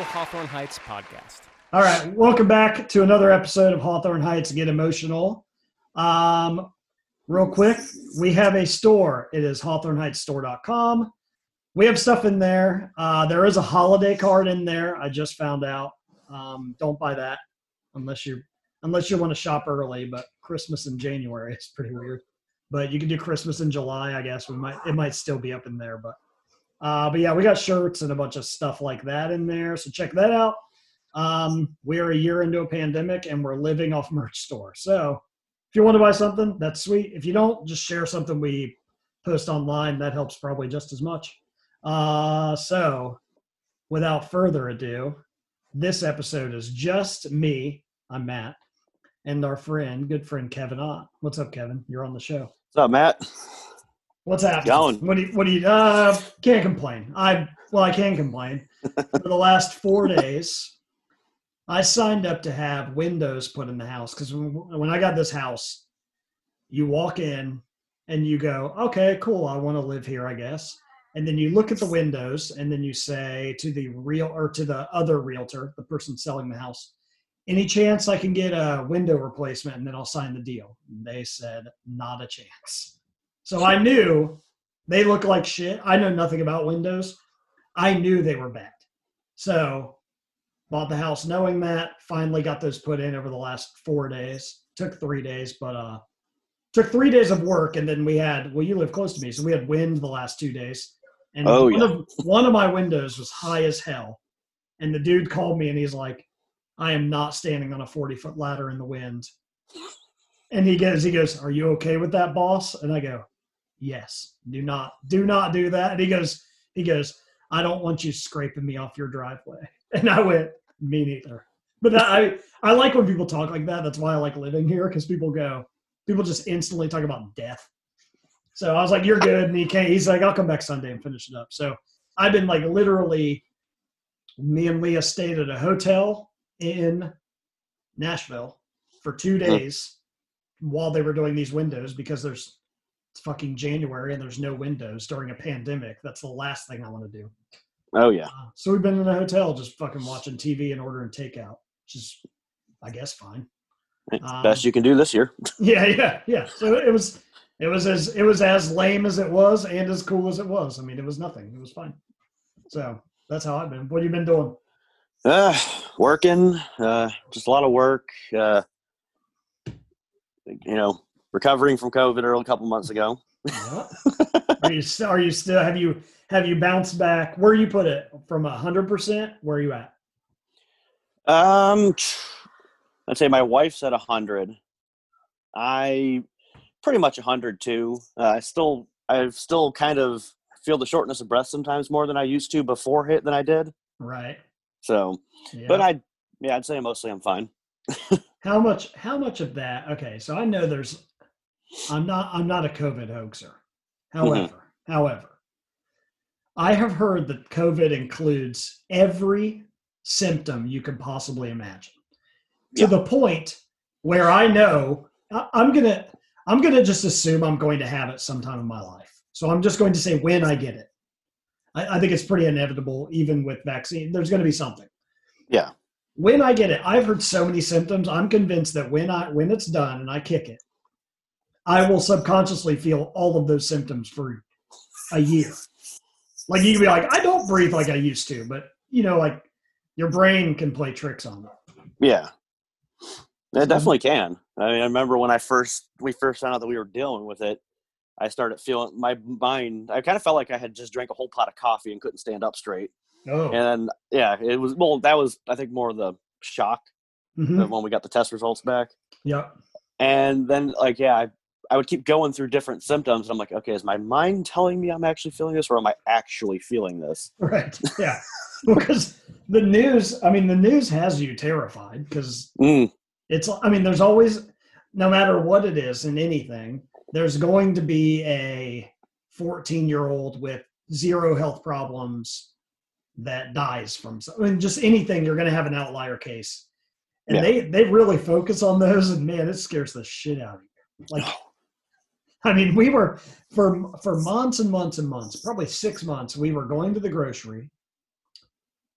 Official Hawthorne Heights podcast. All right, welcome back to another episode of Hawthorne Heights Get Emotional. Um, real quick, we have a store. It is hawthorneheightsstore.com. We have stuff in there. Uh, there is a holiday card in there. I just found out. Um, don't buy that unless you unless you want to shop early. But Christmas in January is pretty weird. But you can do Christmas in July, I guess. We might it might still be up in there, but uh, but yeah, we got shirts and a bunch of stuff like that in there. So check that out. Um, we are a year into a pandemic and we're living off merch store. So if you want to buy something, that's sweet. If you don't, just share something we post online. That helps probably just as much. Uh, so without further ado, this episode is just me. I'm Matt and our friend, good friend Kevin Ott. What's up, Kevin? You're on the show. What's up, Matt? What's happening? Going. What do you? What do you? Uh, can't complain. I well, I can complain. For the last four days, I signed up to have windows put in the house because when, when I got this house, you walk in and you go, okay, cool, I want to live here, I guess. And then you look at the windows and then you say to the real or to the other realtor, the person selling the house, any chance I can get a window replacement and then I'll sign the deal? And they said, not a chance. So I knew they look like shit. I know nothing about windows. I knew they were bad. So bought the house knowing that. Finally got those put in over the last four days. Took three days, but uh took three days of work and then we had well you live close to me, so we had wind the last two days. And Oh, one yeah. of one of my windows was high as hell. And the dude called me and he's like, I am not standing on a 40 foot ladder in the wind. And he goes, he goes, Are you okay with that, boss? And I go, Yes. Do not, do not do that. And he goes, he goes, I don't want you scraping me off your driveway. And I went, Me neither. But that, I, I like when people talk like that. That's why I like living here because people go, people just instantly talk about death. So I was like, You're good. And he came, he's like, I'll come back Sunday and finish it up. So I've been like literally, me and Leah stayed at a hotel in Nashville for two hmm. days while they were doing these windows because there's it's fucking January and there's no windows during a pandemic. That's the last thing I want to do. Oh yeah. Uh, so we've been in a hotel just fucking watching TV and ordering takeout, which is, I guess, fine. Um, Best you can do this year. Yeah, yeah, yeah. So it was, it was as it was as lame as it was and as cool as it was. I mean, it was nothing. It was fine. So that's how I've been. What have you been doing? Uh, working. Uh, just a lot of work. Uh, you know, recovering from COVID early a couple months ago. Yeah. are you still? Are you still? Have you have you bounced back? Where you put it from a hundred percent? Where are you at? Um, I'd say my wife's at a hundred. I pretty much a hundred too. Uh, I still, I still kind of feel the shortness of breath sometimes more than I used to before hit than I did. Right. So, Yeah. but I, yeah, I'd say mostly I'm fine. how much? How much of that? Okay, so I know there's. I'm not. I'm not a COVID hoaxer. Mm-hmm. However, however, I have heard that COVID includes every symptom you can possibly imagine, to Yeah. the point where I know I- I'm gonna. I'm gonna just assume I'm going to have it sometime in my life. So I'm just going to say when I get it. I, I think it's pretty inevitable, even with vaccine. There's going to be something. Yeah. When I get it, I've heard so many symptoms. I'm convinced that when I when it's done and I kick it, I will subconsciously feel all of those symptoms for a year. Like you can be like, I don't breathe like I used to, but you know, like your brain can play tricks on you. Yeah, it definitely can. I mean, I remember when I first we first found out that we were dealing with it. I started feeling my mind. I kind of felt like I had just drank a whole pot of coffee and couldn't stand up straight. Oh, And yeah, it was well. That was I think more the shock Mhm. of when we got the test results back. yep. And then like yeah, I, I would keep going through different symptoms. And I'm like, okay, is my mind telling me I'm actually feeling this, or am I actually feeling this? Right. Yeah. because the news, I mean, the news has you terrified because Mm, it's, I mean, there's always, no matter what it is in anything, there's going to be a 14 year old with zero health problems that dies from, I mean, just anything, you're going to have an outlier case. And Yeah. they, they really focus on those, and man, it scares the shit out of you. Like, I mean, we were for for months and months and months, probably six months. We were going to the grocery,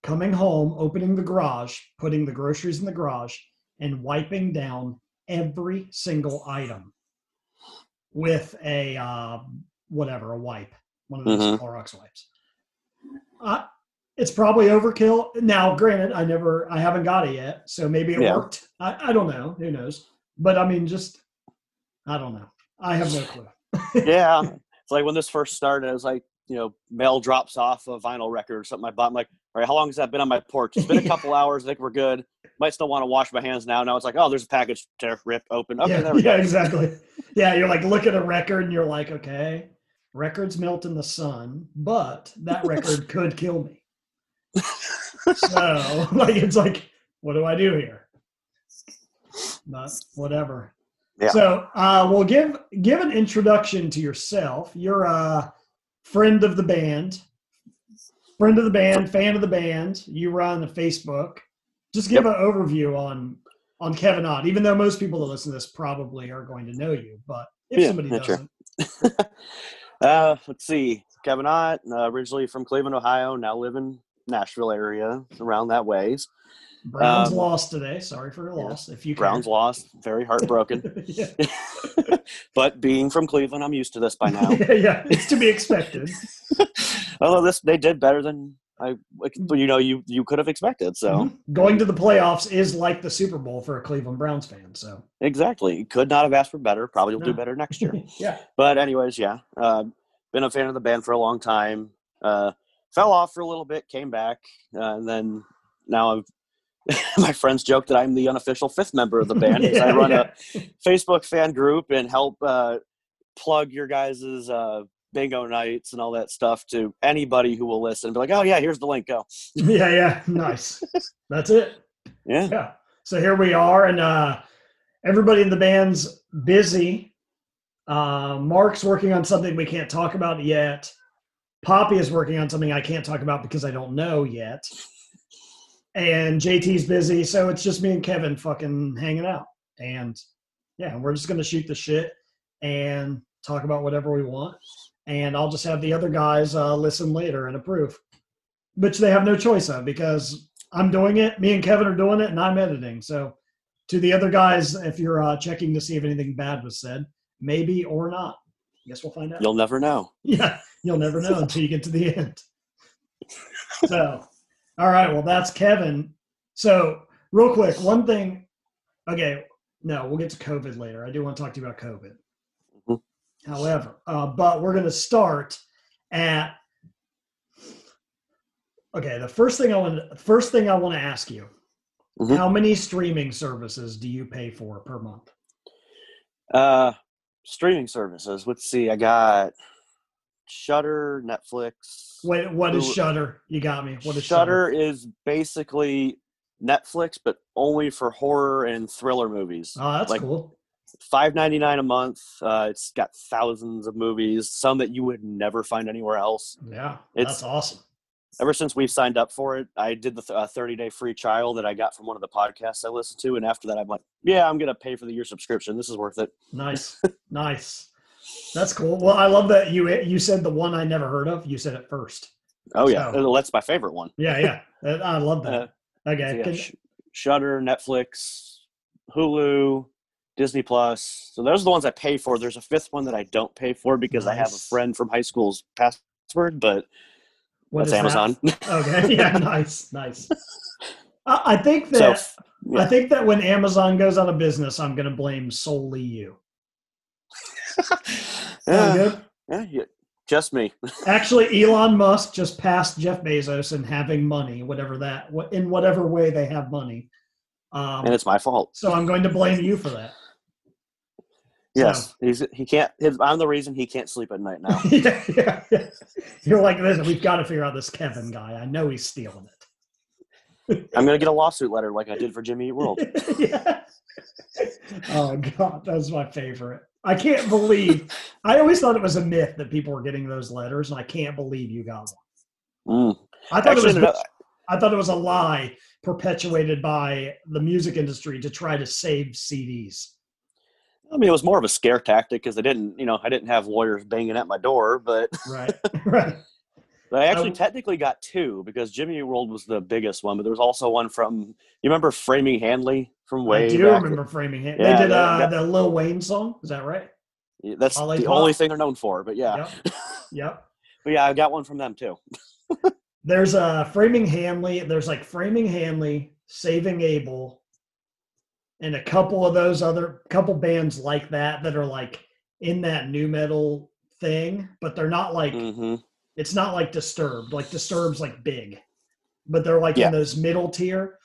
coming home, opening the garage, putting the groceries in the garage, and wiping down every single item with a uh, whatever a wipe, one of those Mhm. Clorox wipes. Uh, it's probably overkill. Now, granted, I never, I haven't got it yet, so maybe it Yeah. worked. I, I don't know. Who knows? But I mean, just I don't know. I have no clue. yeah. It's like when this first started, it was like, you know, mail drops off a vinyl record or something I bought. I'm like, all right, how long has that been on my porch? It's been a couple hours. I think we're good. Might still want to wash my hands now. Now it's like, oh, there's a package tear, ripped open. Okay, yeah, there we yeah, go. exactly. Yeah, you're like look at a record and you're like, okay, records melt in the sun, but that record could kill me. So like it's like, what do I do here? But whatever. Yeah. So uh, we'll give give an introduction to yourself. You're a friend of the band, friend of the band, fan of the band. You run a Facebook. Just give an overview on on Kevin Ott, even though most people that listen to this probably are going to know you. But if Yeah, somebody doesn't, Uh, let's see. Kevin Ott, uh, originally from Cleveland, Ohio, now live in Nashville area, around that ways. Browns Um, lost today. Sorry for your yeah. loss. If you care. Browns lost, very heartbroken. but being from Cleveland, I'm used to this by now. yeah, yeah, it's to be expected. Although this, they did better than I, you know, you you could have expected. So Mhm. Going to the playoffs is like the Super Bowl for a Cleveland Browns fan. So exactly, could not have asked for better. Probably will No. do better next year. yeah, But anyways, yeah, uh, been a fan of the band for a long time. Uh, fell off for a little bit, came back, uh, and then now I'm. my friends joke that I'm the unofficial fifth member of the band. 'cause I Yeah, run yeah. a Facebook fan group and help uh, plug your guys' uh, bingo nights and all that stuff to anybody who will listen. Be like, oh yeah, here's the link. Go. yeah, yeah. Nice. That's it. Yeah. Yeah. So here we are, and uh, everybody in the band's busy. Uh, Mark's working on something we can't talk about yet. Poppy is working on something I can't talk about because I don't know yet. And JT's busy, so it's just me and Kevin fucking hanging out. And yeah, we're just gonna shoot the shit and talk about whatever we want. And I'll just have the other guys uh, listen later and approve, which they have no choice of because I'm doing it. Me and Kevin are doing it, and I'm editing. So, to the other guys, if you're uh, checking to see if anything bad was said, maybe or not. Guess we'll find out. You'll never know. yeah, you'll never know until you get to the end. So, all right. Well, that's Kevin. So, real quick, one thing. Okay, no, we'll get to COVID later. I do want to talk to you about COVID. Mhm. However, uh, but we're going to start at. Okay, the first thing I want first thing I want to ask you: Mhm. How many streaming services do you pay for per month? Uh, streaming services. Let's see. I got Shudder, Netflix. Wait, what is Shudder? You got me. What is Shudder is basically Netflix, but only for horror and thriller movies. Oh, that's like- cool. Five ninety nine a month. Uh, it's got thousands of movies, some that you would never find anywhere else. Yeah, It's- that's awesome. Ever since we've signed up for it, I did the uh, thirty day free trial that I got from one of the podcasts I listened to, and after that, I'm like, yeah, I'm gonna pay for the year subscription. This is worth it. Nice, nice. That's cool. Well, I love that you you said the one I never heard of. You said it first. Oh yeah, So- that's my favorite one. Yeah, yeah. I love that. Uh, Okay. Yeah, Sh- Shudder, Netflix, Hulu, Disney Plus. So those are the ones I pay for. There's a fifth one that I don't pay for because I have a friend from high school's password, but what that's is that? Amazon. Okay. Yeah. Nice. Nice. I, think so that I think that when Amazon goes out of business, I'm going to blame solely you. Sound good? yeah, yeah, just me. Actually, Elon Musk just passed Jeff Bezos in having money, whatever that, in whatever way they have money. Um, and it's my fault. so I'm going to blame you for that. Yes, he's he can't. His, I'm the reason he can't sleep at night now. yeah, yeah, yeah. You're like, listen, we've got to figure out this Kevin guy. I know he's stealing it. I'm gonna get a lawsuit letter like I did for Jimmy World. yeah. Oh God, that's my favorite. I can't believe. I always thought it was a myth that people were getting those letters, and I can't believe you got one. Mm. I thought Actually, it was. up- I thought it was a lie perpetuated by the music industry to try to save CDs. I mean, it was more of a scare tactic because I didn't, you know, I didn't have lawyers banging at my door, but Right. right. I actually Um, technically got two because Jimmy World was the biggest one, but there was also one from you remember Framing Hanley from way I do back? remember framing it. Yeah, they did that- uh, that- the Lil Wayne song. Is that right? Yeah, That's Ollie the only thing they're known for. But yeah, Yep. Yep. but yeah, I got one from them too. There's uh Framing Hanley. There's like Framing Hanley, Saving Abel, and a couple of those other couple bands like that that are like in that nu metal thing, but they're not like hmm it's not like Disturbed. Like Disturbed's like big, but they're like Yeah. in those middle tier.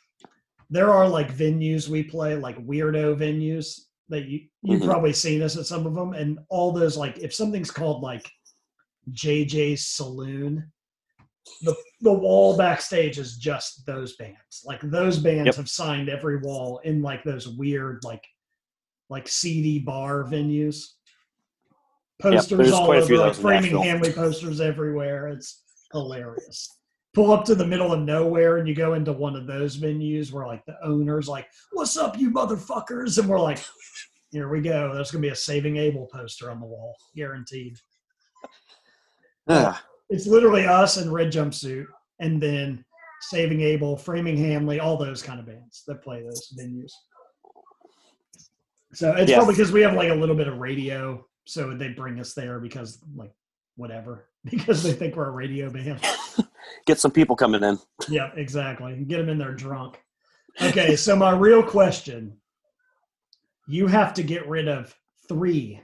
There are like venues we play, like weirdo venues that you you've Mhm. probably seen us at some of them, and all those like if something's called like JJ's Saloon, the the wall backstage is just those bands. Like those bands Yep. have signed every wall in like those weird like like seedy bar venues. Posters there's all over, like framing Nashville. Hanley posters everywhere. It's hilarious. Pull up to the middle of nowhere and you go into one of those venues where like the owner's like, "What's up, you motherfuckers?" and we're like, "Here we go. There's gonna be a Saving Abel poster on the wall, guaranteed." Ah, It's literally us in red jumpsuit, and then Saving Abel, Framing Hanley, all those kind of bands that play those venues. So it's Yeah. probably because we have like a little bit of radio, so they bring us there because like whatever, because they think we're a radio band. Get some people coming in. yeah, exactly. Get them in there drunk. Okay, so my real question: You have to get rid of three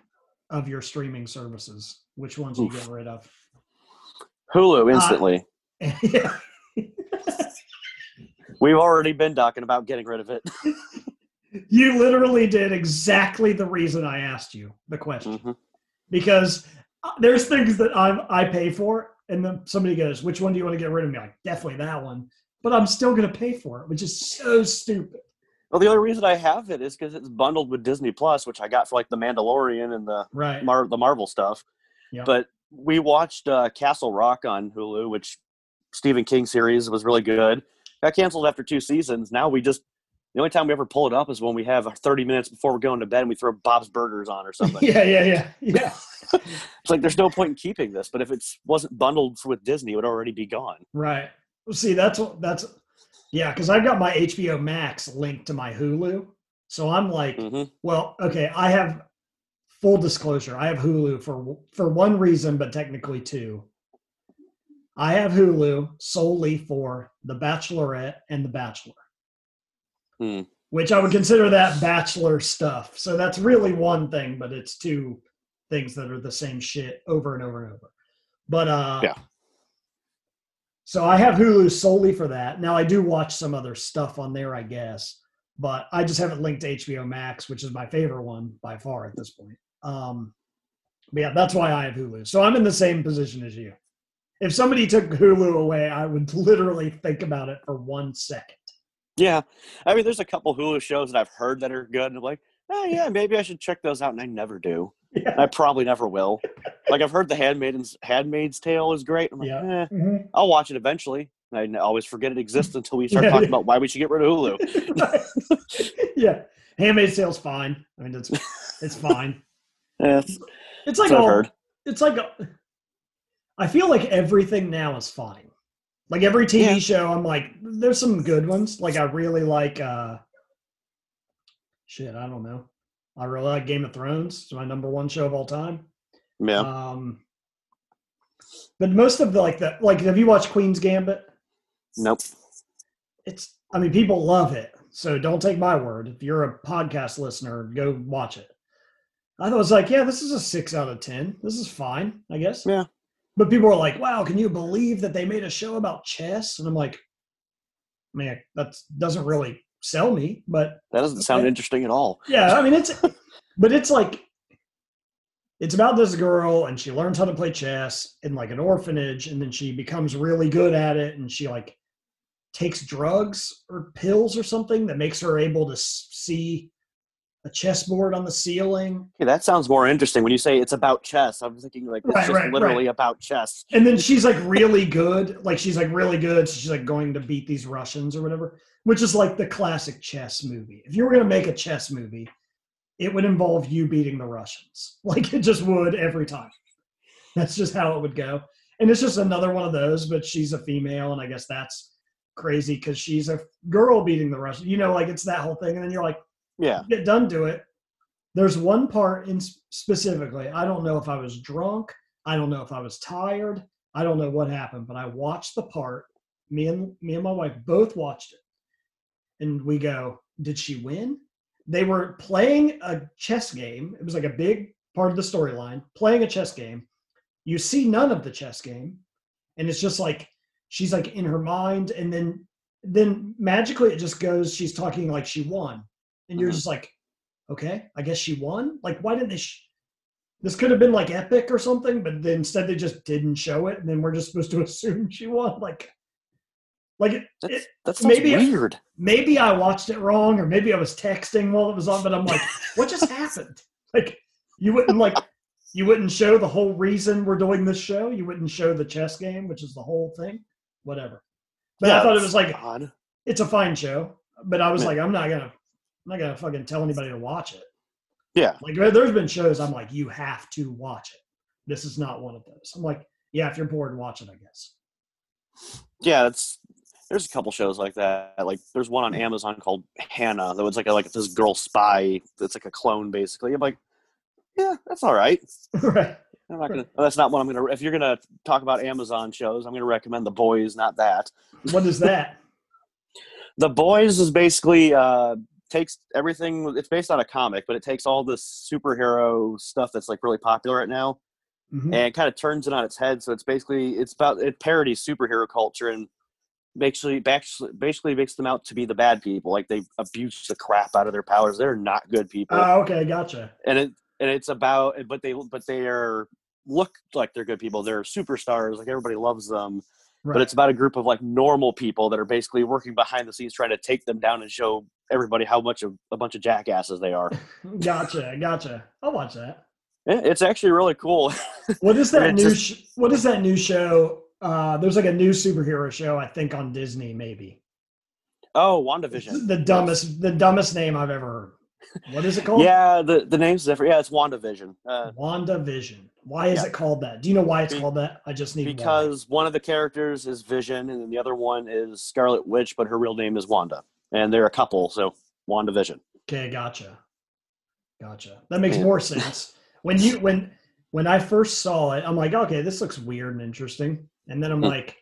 of your streaming services. Which ones are you get rid of? Hulu uh, instantly. yeah. We've already been talking about getting rid of it. You literally did exactly the reason I asked you the question Mhm. because uh, there's things that I I pay for, and then somebody goes, "Which one do you want to get rid of?" Me like definitely that one, but I'm still going to pay for it, which is so stupid. Well, the only reason I have it is because it's bundled with Disney Plus, which I got for like the Mandalorian and the Right? Mar- the Marvel stuff. Yeah. But we watched uh, Castle Rock on Hulu, which Stephen King series was really good. Got canceled after two seasons. Now we just the only time we ever pull it up is when we have 30 minutes before we're going to bed and we throw Bob's Burgers on or something. yeah, yeah, yeah, yeah. It's like there's no point in keeping this, but if it wasn't bundled with Disney, it would already be gone. Right. See, that's what that's yeah, because I've got my HBO Max linked to my Hulu, so I'm like, hmm Well, okay, I have full disclosure. I have Hulu for for one reason, but technically two. I have Hulu solely for The Bachelorette and The Bachelor, Hmm. which I would consider that Bachelor stuff. So that's really one thing, but it's two things that are the same shit over and over and over. But uh, Yeah. So I have Hulu solely for that. Now I do watch some other stuff on there, I guess but I just haven't linked to HBO Max, which is my favorite one by far at this point. Um, but yeah, that's why I have Hulu. So I'm in the same position as you. If somebody took Hulu away, I would literally think about it for one second. Yeah, I mean, there's a couple Hulu shows that I've heard that are good, and I'm like, oh yeah, maybe I should check those out, and I never do. Yeah. I probably never will. Like I've heard the Handmaid's Handmaid's Tale is great. I'm like, Yeah. eh, Mhm. I'll watch it eventually. And I always forget it exists until we start Yeah, talking yeah. about why we should get rid of Hulu. yeah. Handmaid's Tale's fine. I mean, it's it's fine. Eh, it's, It's like That's what I've all, it's like a- I feel like everything now is fine. Like every TV Yeah. show, I'm like, there's some good ones. Like I really like uh shit, I don't know. I really like Game of Thrones. It's my number one show of all time. yeah, Um but most of the like the like have you watched Queen's Gambit? nope. It's I mean people love it. So don't take my word. If you're a podcast listener, go watch it. I was like, yeah, this is a six out of ten. This is fine, I guess. Yeah. But people are like, wow, can you believe that they made a show about chess? And I'm like, man, that doesn't really sell me. But That doesn't sound Okay. interesting at all. yeah, I mean it's but it's like it's about this girl and she learns how to play chess in like an orphanage and then she becomes really good at it and she like takes drugs or pills or something that makes her able to see a chessboard on the ceiling Okay, that sounds more interesting when you say it's about chess. I'm thinking like it's Right, just right, literally about chess. and then she's like really good like she's like really good so she's like going to beat these russians or whatever which is like the classic chess movie if you were going to make a chess movie it would involve you beating the russians like it just would every time that's just how it would go and it's just another one of those. But she's a female, and I guess that's crazy because she's a girl beating the Russian. You know, like it's that whole thing, and then you're like, Yeah. get done to it. There's one part in specifically. I don't know if I was drunk. I don't know if I was tired. I don't know what happened, but I watched the part. Me and me and my wife both watched it, and we go, "Did she win?" They were playing a chess game. It was like a big part of the storyline. Playing a chess game. You see none of the chess game, and it's just like she's like in her mind, and then then magically it just goes. She's talking like she won, and you're Mhm. just like, okay, I guess she won. Like, why didn't they? Sh- this could have been like epic or something, but then instead they just didn't show it, and then we're just supposed to assume she won. Like, like it, That's, it, that sounds maybe- weird. maybe I watched it wrong, or maybe I was texting while it was on, but I'm like, what just happened? Like, you wouldn't like, you wouldn't show the whole reason we're doing this show. You wouldn't show the chess game, which is the whole thing. Whatever. But I thought it was like odd. it's a fine show, but I was Yeah. like, I'm not gonna, I'm not gonna fucking tell anybody to watch it. Yeah. Like there- there's been shows I'm like, you have to watch it. This is not one of those. I'm like, yeah, if you're bored, watch it. I guess. Yeah, it's there's a couple shows like that. Like there's one on Amazon called Hannah that was like a, like this girl spy that's like a clone basically. I'm like, yeah, that's all right. right. I'm not gonna. That's not what I'm gonna. If you're gonna talk about Amazon shows, I'm gonna recommend The Boys, not that. What is that? The Boys is basically uh, takes everything. It's based on a comic, but it takes all this superhero stuff that's like really popular right now Mhm. and kind of turns it on its head. So it's basically it's about it parodies superhero culture and basically basically basically makes them out to be the bad people. Like they abuse the crap out of their powers. They're not good people, Oh, okay, gotcha. and it and it's about but they but they are look like they're good people. They're superstars. Like everybody loves them. Right. But it's about a group of like normal people that are basically working behind the scenes trying to take them down and show everybody how much of a bunch of jackasses they are. gotcha, gotcha. I'll watch that. Yeah, It's actually really cool. What is that new? just- sh- what is that new show? Uh, there's like a new superhero show, I think, on Disney. Maybe oh, WandaVision. the dumbest, the dumbest name I've ever heard. What is it called? Yeah, the the name's different. Yeah, it's WandaVision. Uh, WandaVision. Why is Yeah. it called that? Do you know why it's Be- called that? I just need because one of the characters is Vision, and then the other one is Scarlet Witch, but her real name is Wanda, and they're a couple. So WandaVision. Okay, gotcha. Gotcha. That makes more sense. When you when when I first saw it, I'm like, okay, this looks weird and interesting. And then I'm Hmm. like,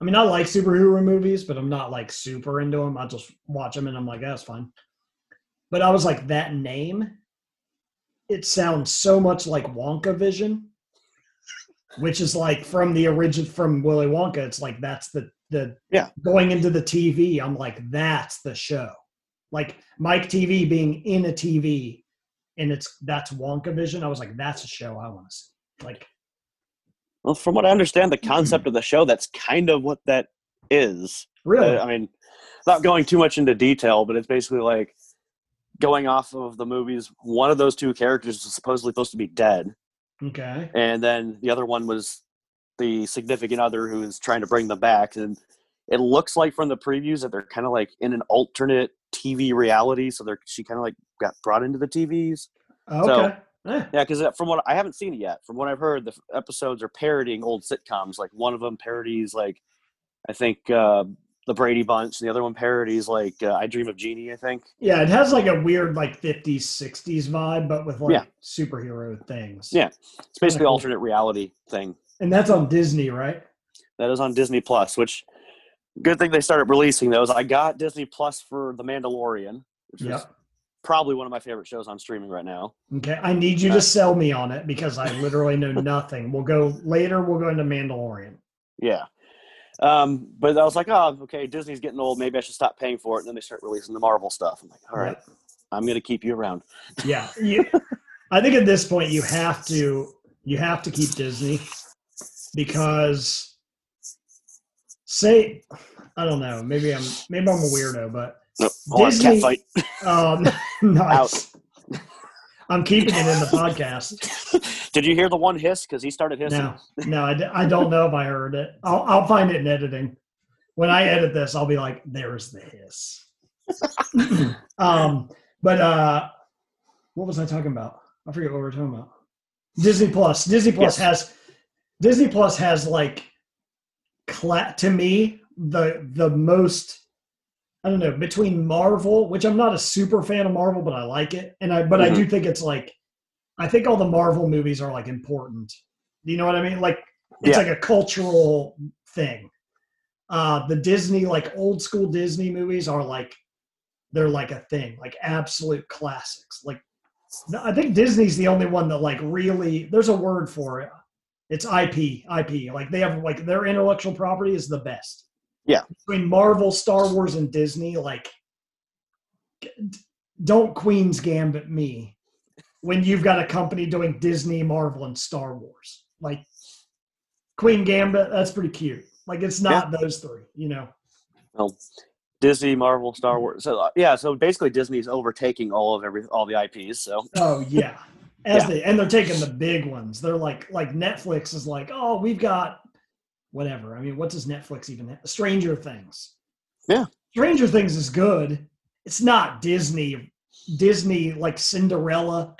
I mean, I like superhero movies, but I'm not like super into them. I just watch them and I'm like, that's fine. But I was like, that name, it sounds so much like Wonka Vision, which is like from the origin from Willy Wonka. It's like that's the the Yeah. going into the TV. I'm like, that's the show like Mike TV being in a TV and it's that's Wonka Vision. I was like, that's a show I want to see. Like, Well, from what I understand, the concept of the show, that's kind of what that is. really? Uh, I mean, not going too much into detail, but it's basically like going off of the movies. One of those two characters is supposedly supposed to be dead, okay. and then the other one was the significant other who is trying to bring them back. And it looks like from the previews that they're kind of like in an alternate TV reality. So they're she kind of like got brought into the TVs. Okay. Eh, Yeah, because from what I haven't seen it yet, from what I've heard, the episodes are parodying old sitcoms. Like one of them parodies like I think uh, the Brady Bunch, and the other one parodies like uh, I Dream of Jeannie. I think. yeah, it has like a weird like 50s, 60s vibe, but with like Yeah. superhero things. Yeah. It's basically cool. alternate reality thing. And that's on Disney, right? That is on Disney Plus, which good thing they started releasing those. I got Disney Plus for The Mandalorian, which is probably one of my favorite shows on streaming right now. Okay. I need you Uh, to sell me on it because I literally know nothing. We'll go later, we'll go into Mandalorian. Yeah. Um, but I was like, oh, okay, Disney's getting old. Maybe I should stop paying for it. And then they start releasing the Marvel stuff. I'm like, all right, Yep. I'm going to keep you around. Yeah. You, I think at this point you have to you have to keep Disney because say I don't know, maybe I'm maybe I'm a weirdo, but No, hold on, Disney- um nice. I'm keeping it in the podcast. Did you hear the one hiss? Because he started hissing. No, no, I, d- I don't know if I heard it. I'll, I'll find it in editing. When I edit this, I'll be like, there's the hiss. um, but uh, what was I talking about? I forget what we were talking about. Disney Plus. Disney Plus Yes. has Disney Plus has like, cla- to me, the the most. I don't know between Marvel, which I'm not a super fan of Marvel, but I like it, and I but I do think it's like, I think all the Marvel movies are like important. You know what I mean? Like it's Yeah. like a cultural thing. Uh, the Disney, like old school Disney movies, are like they're like a thing, like absolute classics. Like I think Disney's the only one that like really. There's a word for it. It's IP, IP. Like they have like their intellectual property is the best. Yeah. Between Marvel, Star Wars, and Disney, like don't Queen's Gambit me when you've got a company doing Disney, Marvel, and Star Wars. Like Queen Gambit, that's pretty cute. Like it's not those three, you know. Well, Disney, Marvel, Star Wars. So uh, yeah, so basically Disney's overtaking all of every all the IPs. So Oh yeah. As Yeah. they and they're taking the big ones. They're like like Netflix is like, oh, we've got whatever. I mean, what does Netflix even have? Stranger Things. Yeah. Stranger Things is good. It's not Disney Disney like Cinderella,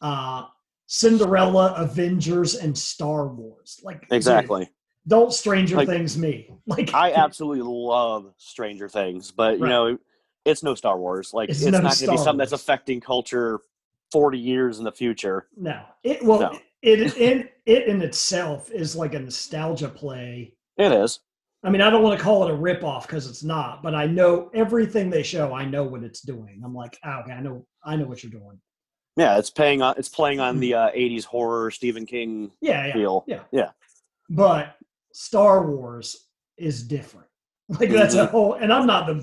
uh Cinderella, Avengers, and Star Wars. Like dude, exactly. don't Stranger Like, Things me. Like I absolutely love Stranger Things, but you Right. know, it's no Star Wars. Like It's it's, no not going to be something that's affecting culture forty years in the future. no. It well No. It in it in itself is like a nostalgia play It is. I mean, I don't want to call it a ripoff because it's not, but I know everything they show. I know what it's doing. I'm like, oh, okay, I know, I know what you're doing. Yeah, it's paying on. It's playing on the uh, '80s horror Stephen King Yeah, yeah, feel. yeah. Yeah. But Star Wars is different. Like that's a Mhm. whole. And I'm not the.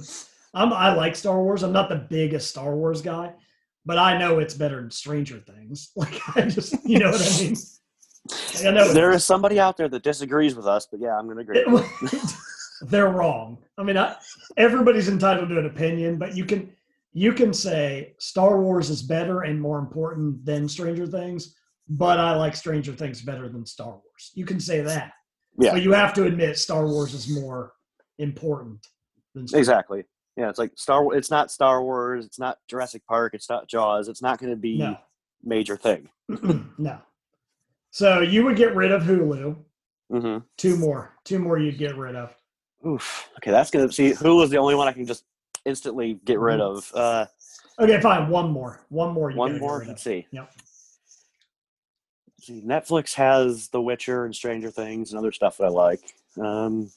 I'm. I like Star Wars. I'm not the biggest Star Wars guy, but I know it's better than Stranger Things. Like I just, you know what I mean. Like, I know There is somebody out there that disagrees with us, but yeah, I'm going to agree. It- they're wrong. I mean, I, everybody's entitled to an opinion, but you can you can say Star Wars is better and more important than Stranger Things, but I like Stranger Things better than Star Wars. You can say that, Yeah. but you have to admit Star Wars is more important than Stranger Exactly. Yeah, it's like Star. It's not Star Wars. It's not Jurassic Park. It's not Jaws. It's not going to be No, major thing. no. So you would get rid of Hulu. hmm Two more, two more you'd get rid of. Oof. Okay, that's gonna see. Was the only one I can just instantly get rid Mhm. of? Uh, Okay, fine. One more, one more. You one more. Let's see. Yep. See. Netflix has The Witcher and Stranger Things and other stuff that I like. Um,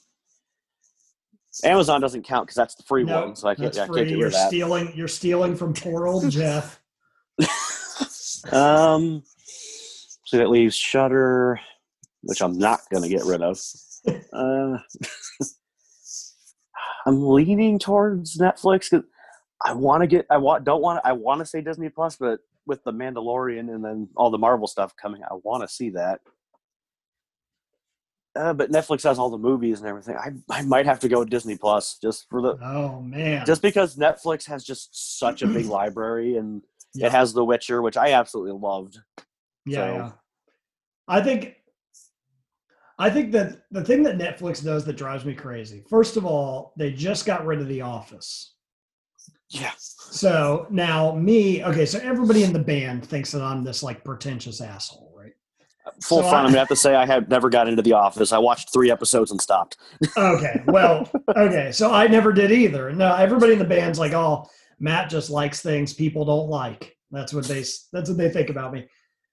Amazon doesn't count because that's the free No, one, so I can't. that's I can't You're that. stealing. You're stealing from poor old Jeff. Um, so that leaves Shudder, which I'm not going to get rid of. Uh, I'm leaning towards Netflix because I want to get. I want. Don't want. I want to say Disney Plus, but with the Mandalorian and then all the Marvel stuff coming, I want to see that. Uh, but Netflix has all the movies and everything. I I might have to go with Disney Plus just for the Oh man. just because Netflix has just such a big library and Yeah. it has The Witcher, which I absolutely loved. yeah, so- yeah. I think I think that the thing that Netflix does that drives me crazy. First of all, they just got rid of The Office. Yeah. So now me, okay, so everybody in the band thinks that I'm this like pretentious asshole? Full So front. I- I'm gonna have to say I have never got into The Office. I watched three episodes and stopped. Okay, well, okay, so I never did either. No, everybody in the band's like, oh, Matt just likes things people don't like. That's what they that's what they think about me.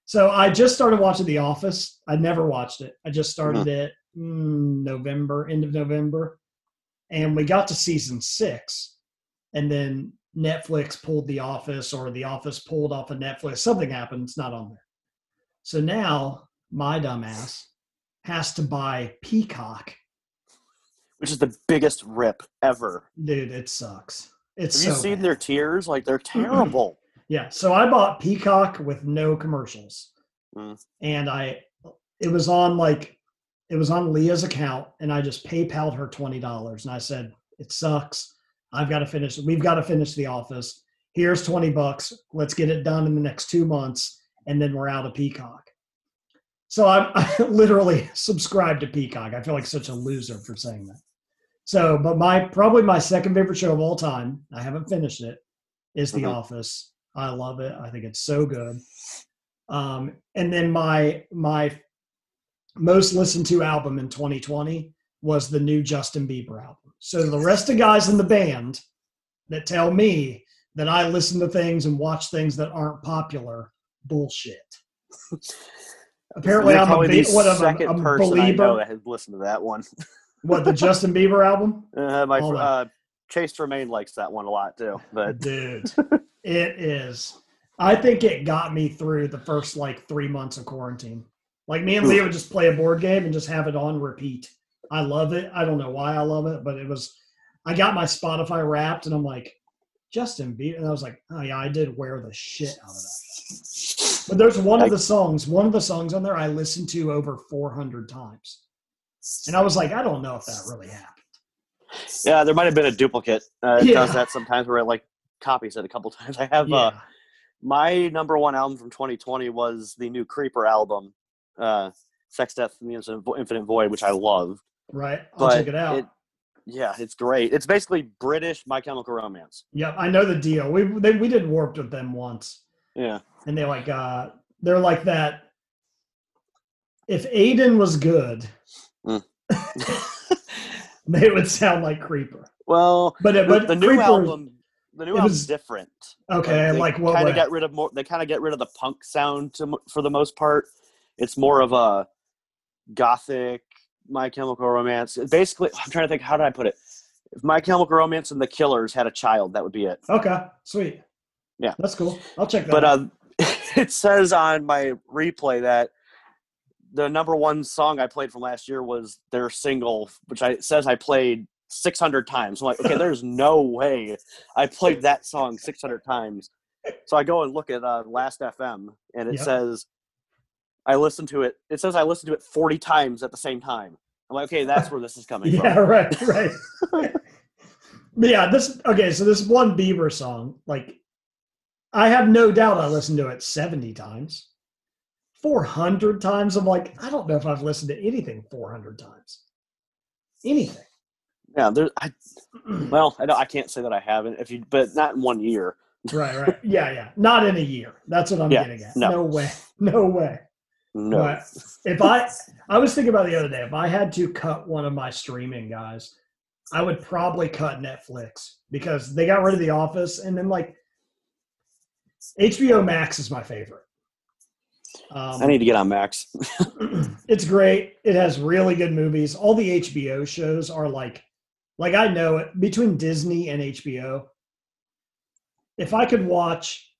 So I just started watching The Office. I never watched it. I just started it mm, November, end of November, and we got to season six, and then Netflix pulled The Office, or The Office pulled off of Netflix. Something happened. It's not on there. So now my dumbass has to buy Peacock which is the biggest rip ever. Dude, it sucks. It's Have you so seen bad. their tiers? Like they're terrible. Yeah, so I bought Peacock with no commercials, Mm. and I it was on like it was on Leah's account, and I just PayPal'd her twenty dollars, and I said it sucks. I've got to finish. We've got to finish The Office. Here's twenty bucks. Let's get it done in the next two months, and then we're out of Peacock. So I'm I literally subscribed to Peacock. I feel like such a loser for saying that. So, but my probably my second favorite show of all time. I haven't finished it. Is The Mhm. Office. I love it. I think it's so good. Um, and then my my most listened to album in 2020 was the new Justin Bieber album. So the rest of guys in the band that tell me that I listen to things and watch things that aren't popular, bullshit. Apparently, You're I'm a be- the what I'm, second I'm a person I know that has listened to that one. What the Justin Bieber album? Uh, my uh, Chase Tremaine likes that one a lot too. But Dude, it is. I think it got me through the first like three months of quarantine. Like me and Leah would just play a board game and just have it on repeat. I love it. I don't know why I love it, but it was. I got my Spotify wrapped, and I'm like, Justin Bieber, and I was like, oh yeah, I did wear the shit out of that. But there's one of the songs, one of the songs on there I listened to over 400 times, and I was like, I don't know if that really happened. yeah, there might have been a duplicate. Uh, it Yeah. does that sometimes where it like copies it a couple times. I have uh, my number one album from 2020 was the new Creeper album, uh, Sex, Death, and the Infinite Void, which I love. right. I'll But check it out. Yeah, it's great. It's basically British My Chemical Romance. Yep, I know the deal. We they, we did warped with them once, Yeah, and they like uh they're like that. If Aiden was good, Mm. they would sound like Creeper. well, But it, the, but the new Creeper, album, the new it album's was- different. okay, they like what kind of get rid of more. They kind of get rid of the punk sound to, for the most part. It's more of a gothic My Chemical Romance. Basically, I'm trying to think. How did I put it? If My Chemical Romance and the Killers had a child, that would be it. Okay, sweet. Yeah. that's cool. I'll check that. But out. uh, it says on my replay that the number one song I played from last year was their single, which I it says I played 600 times. I'm like, okay, there's no way I played that song 600 times. So I go and look at uh, Last FM, and it Yep. says I listened to it. It says I listened to it 40 times at the same time. I'm like, okay, that's where this is coming yeah, from. right, right. but yeah, this okay. So this one Bieber song, like, I have no doubt I listened to it seventy times, four hundred times. I'm like, I don't know if I've listened to anything four hundred times. Anything. Yeah, there. I, well, I, don't, I can't say that I haven't. If you, but not in one year. right, right. Yeah, yeah. Not in a year. That's what I'm Yeah, getting at. no. no way. No way. No. But if I, I was thinking about the other day, if I had to cut one of my streaming guys, I would probably cut Netflix because they got rid of The Office, and then like HBO Max is my favorite. Um, I need to get on Max. it's great. It has really good movies. All the HBO shows are like, like I know it between Disney and HBO. If I could watch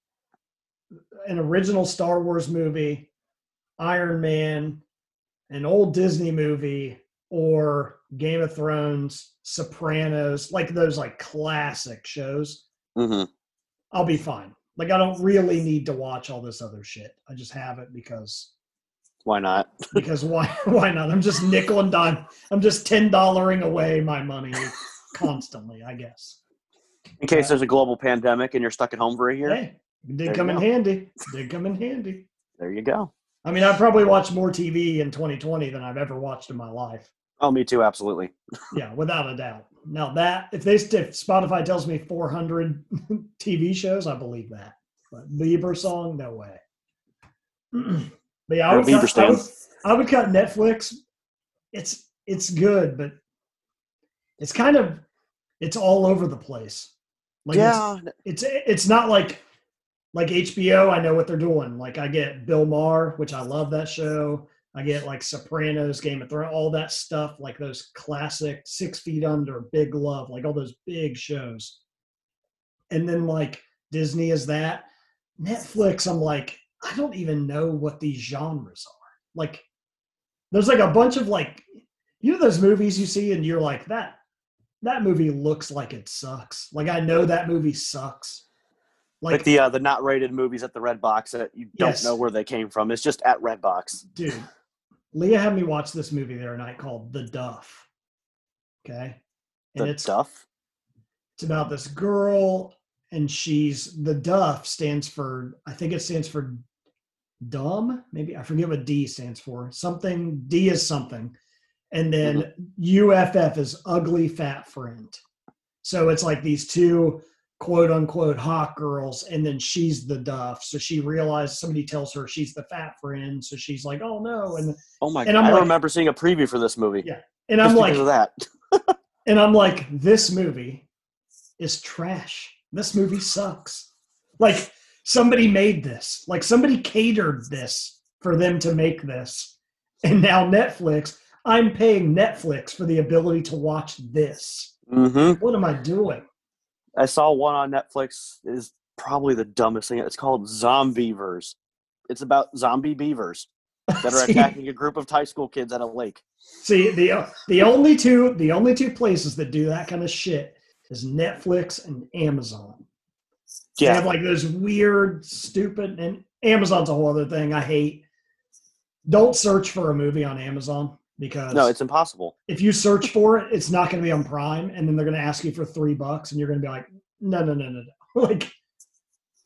an original Star Wars movie, Iron Man, an old Disney movie, or Game of Thrones, Sopranos, like those like classic shows, hmm I'll be fine. Like I don't really need to watch all this other shit. I just have it because Why not? because why why not? I'm just nickel and dime. I'm just ten dollaring away my money constantly. I guess. In case there's a global pandemic and you're stuck at home for a year, Hey, There did come in go. handy. Did come in handy. there you go. I mean, I probably watched more TV in 2020 than I've ever watched in my life. Oh, me too. Absolutely. Yeah, without a doubt. Now that if they if Spotify tells me 400 TV shows, I believe that. But Bieber song, no way. but yeah, I would, cut, I, would. I would cut Netflix. It's it's good, but it's kind of it's all over the place. Like it's, yeah. it's it's not like like HBO. I know what they're doing. Like I get Bill Maher, which I love that show. I get like Sopranos, Game of Thrones, all that stuff, like those classic Six Feet Under, Big Love, like all those big shows. And then like Disney is that. Netflix, I'm like, I don't even know what these genres are. Like, there's like a bunch of like, you know, those movies you see and you're like, that that movie looks like it sucks. Like I know that movie sucks. Like, Like, the uh, the not rated movies at the Red Box that you don't Yes. know where they came from. It's just at Red Box. dude, Leah had me watch this movie the other night called The Duff. Okay. And The it's stuff. it's about this girl and she's the Duff stands for I think it stands for dumb, maybe I forget what D stands for. Something D is something. And then UFF is ugly fat friend. So it's like these two quote unquote hot girls and then she's the duff. So she realized somebody tells her she's the fat friend so she's like oh no and Oh my And god! I'm I like- remember seeing a preview for this movie. Yeah, and i'm like that. and i'm like this movie is trash. This movie sucks. Like somebody made this. Like somebody catered this for them to make this. And now netflix i'm paying netflix for the ability to watch this. Hmm what am i doing I saw one on Netflix. Is probably the dumbest thing. It's called Zombeavers. It's about zombie beavers that are attacking a group of high school kids at a lake. See the uh, the only two the only two places that do that kind of shit is Netflix and Amazon. They have like those weird, stupid, and Amazon's a whole other thing. I hate. Don't search for a movie on Amazon because no, it's impossible. if you search for it, it's not going to be on Prime, and then they're going to ask you for three bucks, and you're going to be like, no, no, no, no, no. Like,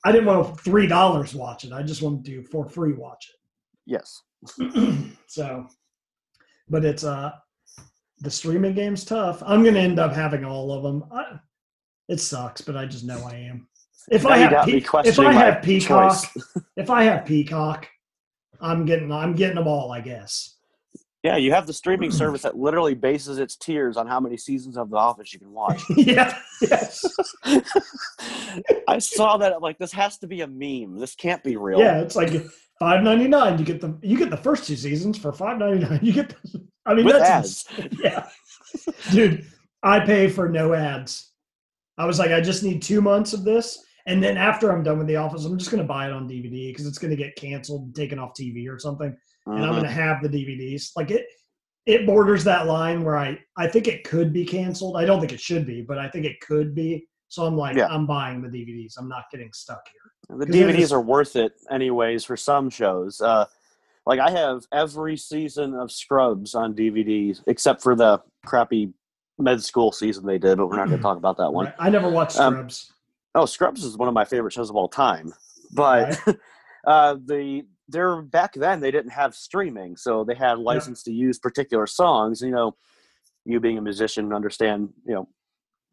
I didn't want to three dollars watch it. I just wanted to for free watch it. Yes. so, but it's uh, the streaming game's tough. I'm going to end up having all of them. I, it sucks, but I just know I am. If Now I have Pe- if I have Peacock, if I have Peacock, I'm getting I'm getting them all. I guess. Yeah, you have the streaming service that literally bases its tiers on how many seasons of The Office you can watch. yeah. Yes. I saw that. I'm like, this has to be a meme. This can't be real. Yeah, it's like five ninety nine. You get the you get the first two seasons for five ninety nine. You get the, I mean With that's ins- yeah, dude. I pay for no ads. I was like, I just need two months of this, and then after I'm done with The Office, I'm just gonna buy it on DVD because it's gonna get canceled, and taken off TV or something, and I'm Mhm. gonna have the DVDs. Like it, it borders that line where I I think it could be canceled. I don't think it should be, but I think it could be. So I'm like, Yeah. I'm buying the DVDs. I'm not getting stuck here. The DVDs is- are worth it, anyways, for some shows. Uh, like I have every season of Scrubs on DVDs except for the crappy med school season they did. But we're not going to talk about that one. Right? I never watched Um, Scrubs. Oh, Scrubs is one of my favorite shows of all time. But uh, the they're back then they didn't have streaming, so they had license to use particular songs. You know, you being a musician understand. You know,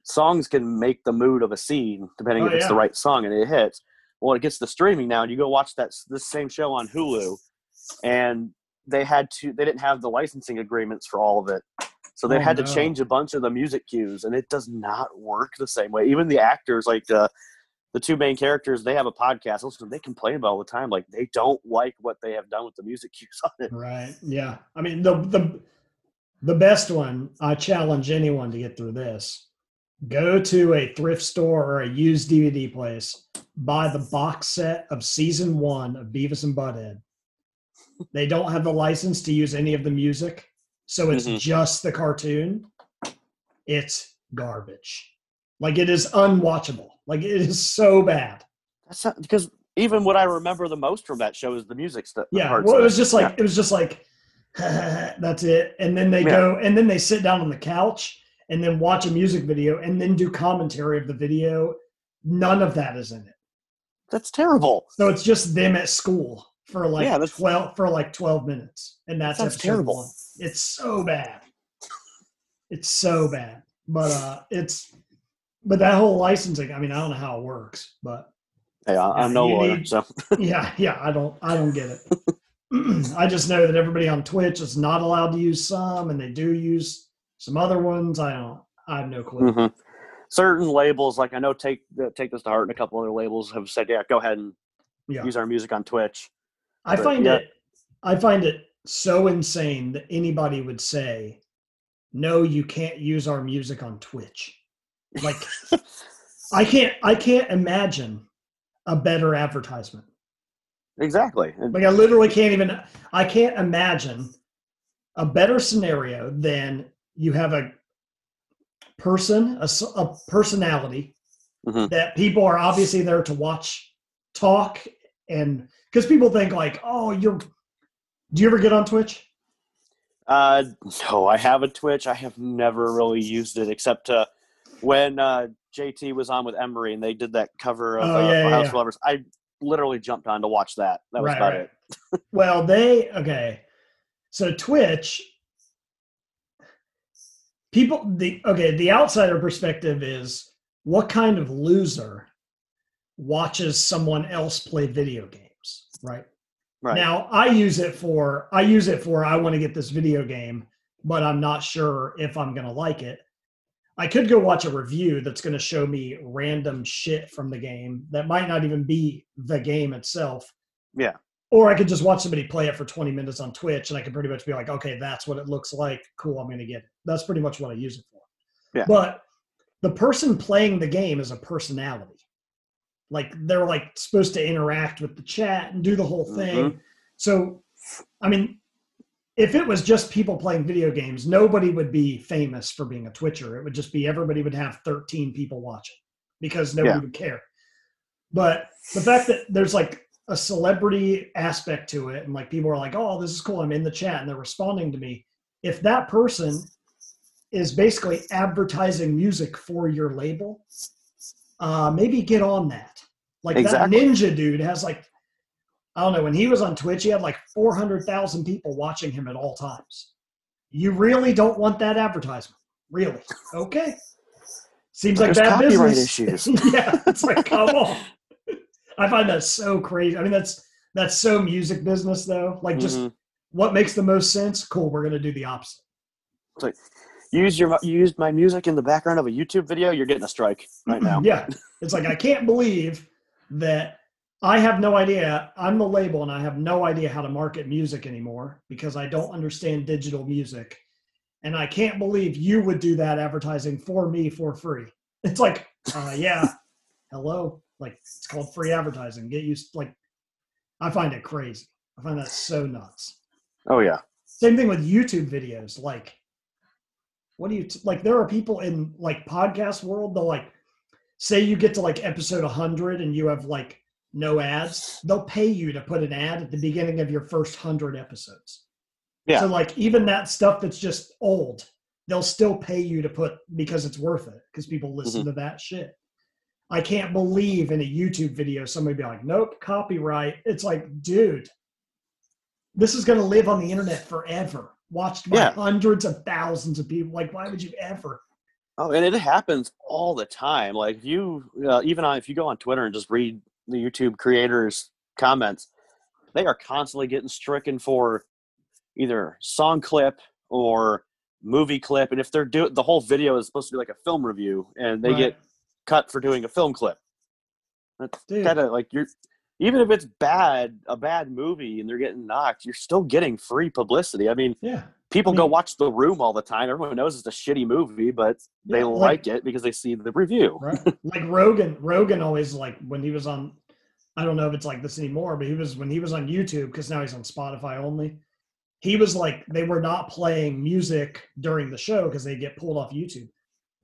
songs can make the mood of a scene depending Oh, if it's the right song and it hits. Well, it gets the streaming now, and you go watch that this same show on Hulu, and they had to they didn't have the licensing agreements for all of it. So they Oh, had no. to change a bunch of the music cues, and it does not work the same way. Even the actors, like uh, the two main characters, they have a podcast. Listen, they complain about all the time. Like they don't like what they have done with the music cues on it. Right. Yeah. I mean the the the best one, I challenge anyone to get through this. Go to a thrift store or a used DVD place, buy the box set of season one of Beavis and Butthead. They don't have the license to use any of the music, so it's Mhm. just the cartoon. It's garbage. Like it is unwatchable. Like it is so bad. That's not, because even what I remember the most from that show is the music stuff. Yeah, well, it was just like it was just like that's it, and then they Yeah. go and then they sit down on the couch and then watch a music video and then do commentary of the video. None of that is in it, that's terrible. so it's just them at school for like Yeah, that's- twelve for like twelve minutes, and that's That's terrible. one. It's so bad. It's so bad, but uh, it's but that whole licensing. I mean, I don't know how it works, but Hey, I, Yeah, I'm no lawyer, need- so yeah, yeah, I don't, I don't get it. I just know that everybody on Twitch is not allowed to use some, and they do use some other ones. I don't, I have no clue. Mhm. certain labels, like I know, take uh, take this to heart, and a couple other labels have said, yeah, go ahead and Yeah, use our music on Twitch. I but find yeah. it, I find it so insane that anybody would say, "No, you can't use our music on Twitch." Like, I can't, I can't imagine a better advertisement. Exactly. Like I literally can't even I can't imagine a better scenario than you have a person, a personality Mhm. that people are obviously there to watch, talk, and because people think like, oh, you're. Do you ever get on Twitch? Uh, no, I have a Twitch. I have never really used it except uh, when uh, JT was on with Emery and they did that cover of Oh, uh, yeah, House yeah. of Lovers. I literally jumped on to watch that. That was Right, about right. it. Well, they okay. So Twitch, people the okay, the outsider perspective is what kind of loser watches someone else play video games, right? Right. Now I use it for I use it for I want to get this video game, but I'm not sure if I'm gonna like it. I could go watch a review that's gonna show me random shit from the game that might not even be the game itself. Yeah. Or I could just watch somebody play it for 20 minutes on Twitch and I could pretty much be like, okay, that's what it looks like. Cool, I'm gonna get it. That's pretty much what I use it for. Yeah. But the person playing the game is a personality. Like they're like supposed to interact with the chat and do the whole thing. Mm-hmm. So, I mean, if it was just people playing video games, nobody would be famous for being a Twitcher. It would just be everybody would have 13 people watching because nobody Yeah. would care. But the fact that there's like a celebrity aspect to it, and like people are like, oh, this is cool. I'm in the chat and they're responding to me. If that person is basically advertising music for your label, uh, maybe get on that. Like Exactly. that ninja dude has like, I don't know, when he was on Twitch, he had like 400,000 people watching him at all times. You really don't want that advertisement. Really? Okay. Seems like There's bad copyright business. issues. yeah. It's like, come on. I find that so crazy. I mean, that's that's so music business though. Like just Mhm. what makes the most sense? Cool, we're gonna do the opposite. It's like, use your you used my music in the background of a YouTube video. You're getting a strike right now. yeah. It's like I can't believe that I have no idea. I'm the label and I have no idea how to market music anymore because I don't understand digital music. And I can't believe you would do that advertising for me for free. It's like, uh, yeah, hello. Like it's called free advertising. Get used like I find it crazy. I find that so nuts. Oh yeah. Same thing with YouTube videos. Like, what do you t- like? There are people in like podcast world. They'll like say you get to like episode 100 and you have like no ads. They'll pay you to put an ad at the beginning of your first hundred episodes. Yeah. So like even that stuff that's just old, they'll still pay you to put because it's worth it because people listen Mm-hmm. to that shit. I can't believe in a YouTube video somebody be like, "Nope, copyright." It's like, dude, this is going to live on the internet forever. Watched by Yeah. hundreds of thousands of people. Like, why would you ever? Oh, and it happens all the time. Like you uh, even on if you go on Twitter and just read the YouTube creators' comments, they are constantly getting stricken for either song clip or movie clip. And if they're doing the whole video is supposed to be like a film review, and they Right. get cut for doing a film clip. That's kind of like you're even if it's bad, a bad movie, and they're getting knocked, you're still getting free publicity. I mean, Yeah, people go watch The Room all the time. Everyone knows it's a shitty movie, but they Yeah, like, it because they see the review. right. like Rogan. Rogan always like when he was on. I don't know if it's like this anymore, but he was when he was on YouTube because now he's on Spotify only. He was like they were not playing music during the show because they get pulled off YouTube.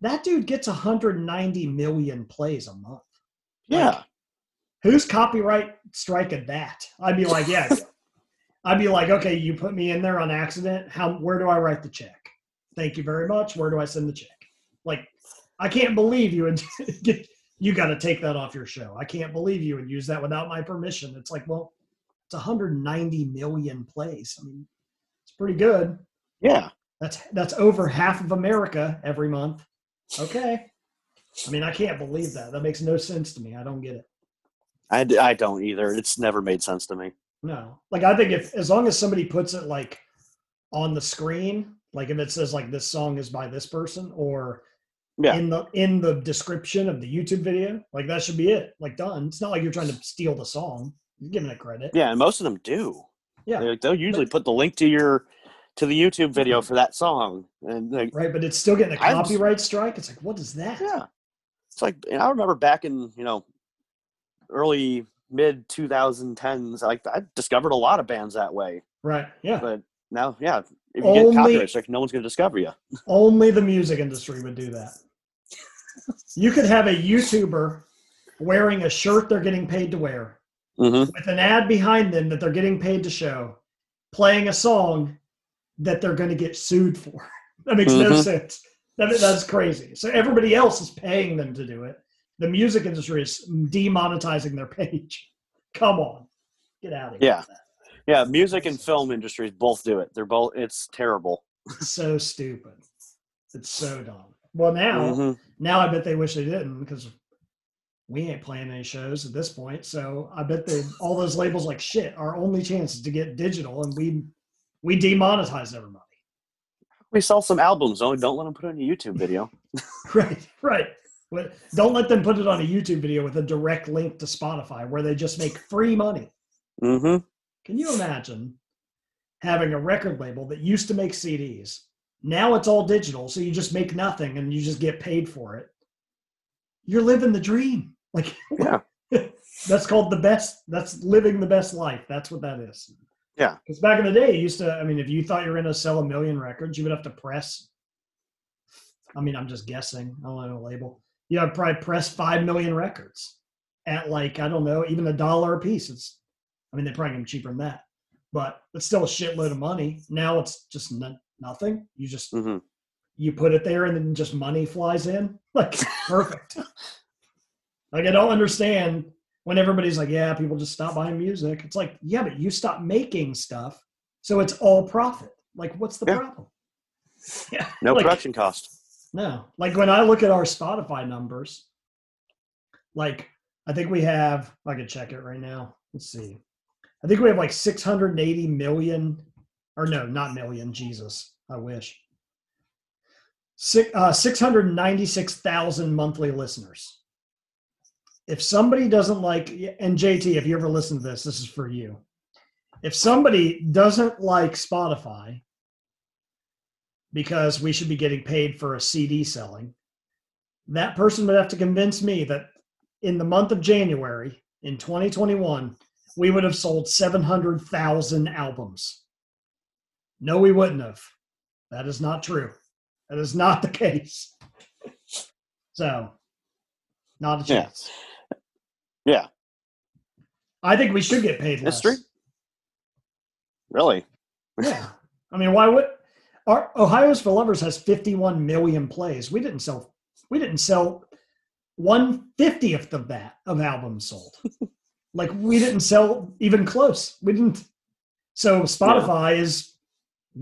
That dude gets 190 million plays a month. Yeah, who's copyright striking that? I'd be like, yeah. I'd be like, okay, you put me in there on accident. How? Where do I write the check? Thank you very much. Where do I send the check? Like, I can't believe you and get. You got to take that off your show. I can't believe you would use that without my permission. It's like, well, it's 190 million plays. I mean, it's pretty good. yeah. That's that's over half of America every month. Okay. I mean, I can't believe that. That makes no sense to me. I don't get it. I, I don't either. It's never made sense to me. No. Like I think if as long as somebody puts it like on the screen, like if it says like this song is by this person or Yeah. in the in the description of the YouTube video, like that should be it. Like done. It's not like you're trying to steal the song. You're giving it credit. Yeah, and most of them do. Yeah. They- they'll usually put the link to your to the YouTube video for that song, and like, Right. But it's still getting a copyright strike. It's like, what is that? yeah, it's like and I remember back in you know early mid 2010s, like I discovered a lot of bands that way. Right. Yeah. But now, yeah, if you get Only- copyright strike, no one's going to discover you. Only the music industry would do that. You could have a YouTuber wearing a shirt they're getting paid to wear Mm-hmm. with an ad behind them that they're getting paid to show, playing a song that they're going to get sued for. That makes no Mhm. sense. That, that's crazy. So everybody else is paying them to do it. The music industry is demonetizing their page. Come on, get out of here. Yeah. Yeah, music and film industries both do it. They're both. It's terrible. So stupid. It's so dumb. Well, now Mhm. now I bet they wish they didn't because we ain't playing any shows at this point. So I bet they all those labels like shit. Our only chance is to get digital, and we we demonetize everybody. We sell some albums. Only don't let them put on a YouTube video. Right, right. But don't let them put it on a YouTube video with a direct link to Spotify where they just make free money. hmm Can you imagine having a record label that used to make CDs? Now it's all digital, so you just make nothing and you just get paid for it. You're living the dream. Like, Yeah. that's called the best. That's living the best life. That's what that is. Yeah. Because back in the day, you used to. I mean, if you thought you were going to sell a million records, you would have to press. I mean, I'm just guessing. I don't know a label. You have probably press five million records at like I don't know, even a dollar a piece. It's. I mean, they probably get cheaper than that, but it's still a shitload of money. Now it's just no, nothing. You just hmm you put it there and then just money flies in. Like perfect. like I don't understand when everybody's like, yeah, people just stop buying music. It's like, yeah, but you stop making stuff, so it's all profit. Like, what's the Yeah. problem? Yeah, No like, production cost. No, like when I look at our Spotify numbers, like I think we have. I can check it right now. Let's see. I think we have like 680 million, or no, not million. Jesus, I wish. Six, uh, 696,000 monthly listeners. If somebody doesn't like, and JT, if you ever listen to this, this is for you. If somebody doesn't like Spotify because we should be getting paid for a CD selling, that person would have to convince me that in the month of January in 2021, we would have sold 700,000 albums. No, we wouldn't have. That is not true. That is not the case. So, not a Yeah. chance. Yeah. I think we should get paid less. History? Really? Yeah. I mean, why would our Ohio's for Lovers has 51 million plays. We didn't sell we didn't sell one fiftieth of that of albums sold. like we didn't sell even close. We didn't so Spotify is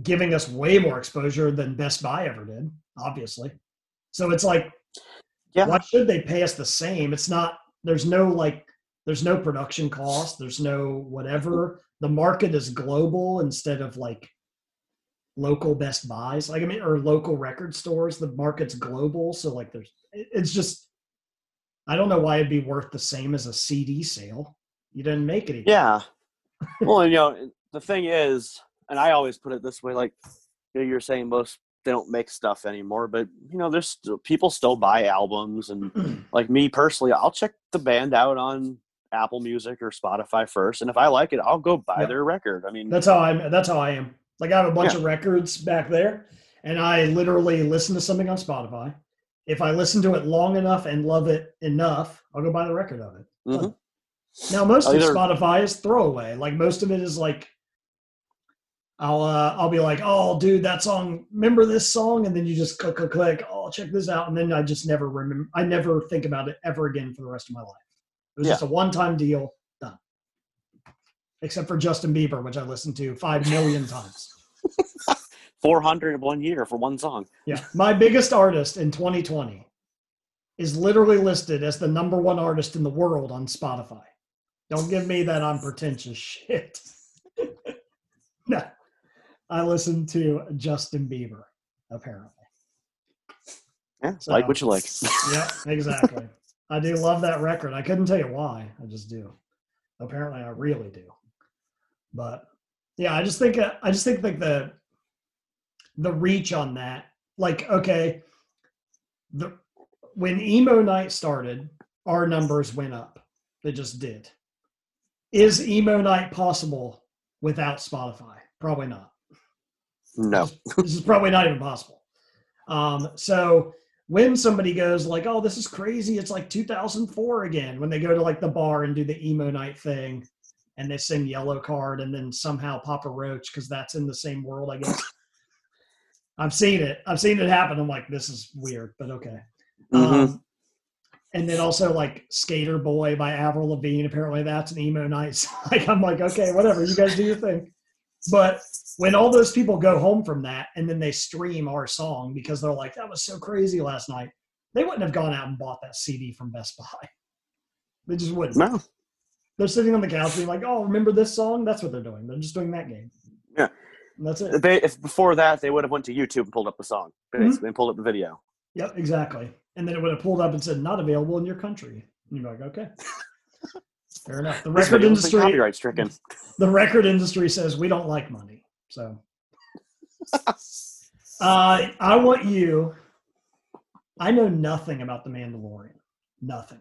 giving us way more exposure than Best Buy ever did, obviously. So it's like Yeah. why should they pay us the same? It's not there's no like there's no production cost, there's no whatever. The market is global instead of like local best buys. Like I mean or local record stores, the market's global, so like there's it's just I don't know why it'd be worth the same as a CD sale. You didn't make it. Yeah. well, you know, the thing is, and I always put it this way: like you know, you're saying, most they don't make stuff anymore, but you know, there's still, people still buy albums, and like me personally, I'll check the band out on Apple Music or Spotify first, and if I like it, I'll go buy Yeah. their record. I mean, That's how I'm. That's how I am. Like I have a bunch of records back there, and I literally listen to something on Spotify. If I listen to it long enough and love it enough, I'll go buy the record of it. Mhm. Now most of Spotify is throwaway. Like most of it is like, I'll uh, I'll be like, oh dude, that song. Remember this song? And then you just click click click. Oh, check this out, and then I just never remember. I never think about it ever again for the rest of my life. It was Yeah. just a one time deal. Except for Justin Bieber, which I listened to five million times. 400 in one year for one song. Yeah. My biggest artist in 2020 is literally listed as the number one artist in the world on Spotify. Don't give me that I'm pretentious shit. no. I listen to Justin Bieber, apparently. Yeah, So- like what you like. Yeah, exactly. I do love that record. I couldn't tell you why. I just do. Apparently, I really do. But yeah, I just think uh, I just think like the the reach on that. Like, okay, the when emo night started, our numbers went up. They just did. Is emo night possible without Spotify? Probably not No. this is probably not even possible. Um, so when somebody goes like, "Oh, this is crazy," it's like 2004 again. When they go to like the bar and do the emo night thing, and they sing Yellowcard, and then somehow Papa Roach because that's in the same world, I guess. I've seen it. I've seen it happen. I'm like, this is weird, but okay. Mhm. Um, and then also like Skater Boy by Avril Lavigne. Apparently that's an emo night. Like I'm like, okay, whatever. You guys do your thing. But when all those people go home from that and then they stream our song because they're like, that was so crazy last night, they wouldn't have gone out and bought that CD from Best Buy. They just wouldn't. No. They're sitting on the couch being like, oh, remember this song? That's what they're doing. They're just doing that game. Yeah. And that's it. They, if before that they would have went to YouTube and pulled up the song, basically, and pulled up the video. Yep, exactly. And then it would have pulled up and said, not available in your country. And you're like, okay. Fair enough. The record industry copyright stricken. the record industry says we don't like money. So uh, I want you. I know nothing about the Mandalorian, nothing,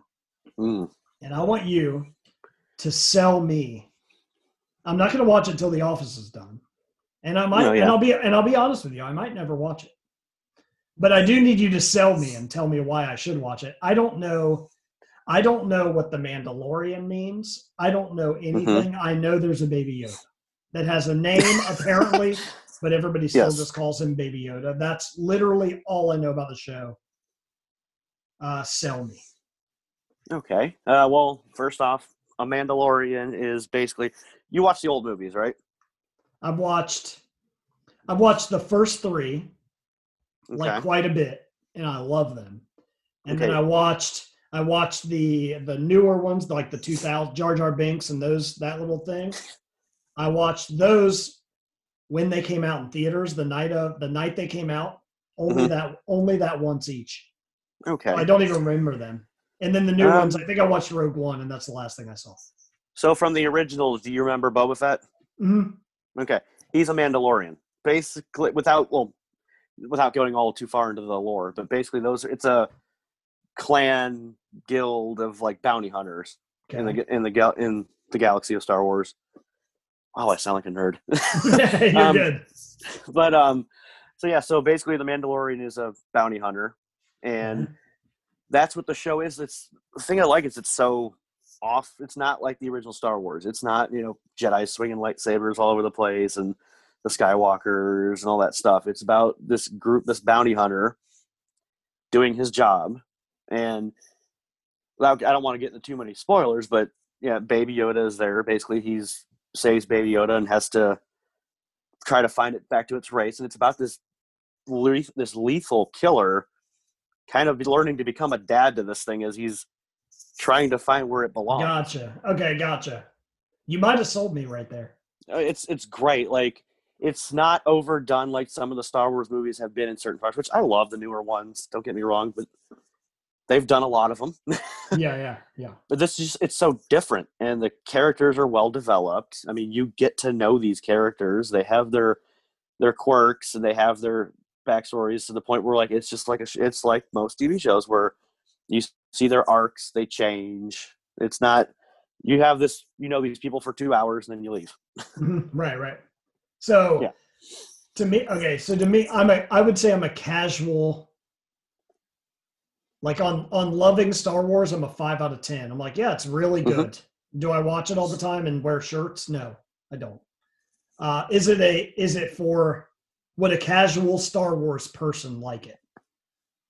Mm. and I want you to sell me. I'm not going to watch it until The Office is done, and I might, No, yeah. and I'll be, and I'll be honest with you, I might never watch it, but I do need you to sell me and tell me why I should watch it. I don't know. I don't know what the Mandalorian means. I don't know anything. I know there's a Baby Yoda that has a name apparently, but everybody still Yes. just calls him Baby Yoda. That's literally all I know about the show. Uh, sell me. Okay. Uh, well, first off, a Mandalorian is basically you watch the old movies, right? I've watched. I've watched the first three Okay. like quite a bit, and I love them. And then I watched. I watched the the newer ones, like the 2000 Jar Jar Binks and those that little thing. I watched those when they came out in theaters. The night of the night they came out, only Mhm. that only that once each. okay. I don't even remember them. And then the new Um, ones, I think I watched Rogue One, and that's the last thing I saw. So from the originals, do you remember Boba Fett? Mhm. Okay, he's a Mandalorian. Basically, without well, without going all too far into the lore, but basically, those it's a clan guild of like bounty hunters in the in the gal in the galaxy of Star Wars. Oh, I sound like a nerd. You're Um, good. but um, so yeah, so basically, the Mandalorian is a bounty hunter, and Mhm. That's what the show is. It's the thing I like is it's so off. It's not like the original Star Wars. It's not you know Jedi swinging lightsabers all over the place and the Skywalkers and all that stuff. It's about this group, this bounty hunter, doing his job, and I don't want to get into too many spoilers, but yeah, Baby Yoda is there. Basically, he's saves Baby Yoda and has to try to find it back to its race, and it's about this this lethal killer kind of learning to become a dad to this thing as he's trying to find where it belongs. Gotcha. Okay, gotcha. You might have sold me right there. Uh, It's it's great. Like it's not overdone like some of the Star Wars movies have been in certain parts, which I love the newer ones. Don't get me wrong, but they've done a lot of them. Yeah, yeah, yeah. but this is it's so different, and the characters are well developed. I mean, you get to know these characters. They have their their quirks and they have their backstories to the point where like it's just like a it's like most TV shows where you see their arcs, they change. It's not you have this you know these people for two hours and then you leave. Right, right. So Yeah. to me, okay, so to me, I'm a I would say I'm a casual like on on loving Star Wars, I'm a five out of ten. I'm like, yeah, it's really Mhm. good. Do I watch it all the time and wear shirts? No, I don't. Uh, is it a is it for would a casual Star Wars person like it?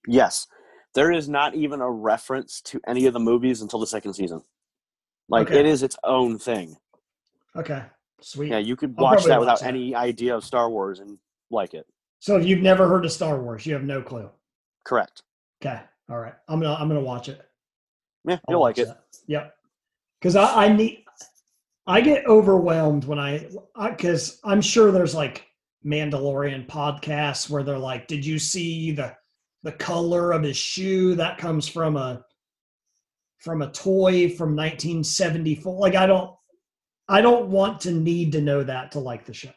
Yes. There is not even a reference to any of the movies until the second season. Like Okay. it is its own thing. Okay, sweet. Yeah, you could watch that watch without that. any idea of Star Wars and like it. So if you've never heard of Star Wars, you have no clue. Correct. Okay, all right. I'm gonna I'm gonna watch it. Yeah, you'll like it. that. Yep. Because I, I need, I get overwhelmed when I, because I'm sure there's like Mandalorian podcasts where they're like, "Did you see the the color of his shoe? That comes from a from a toy from 1974." Like I don't, I don't want to need to know that to like the show.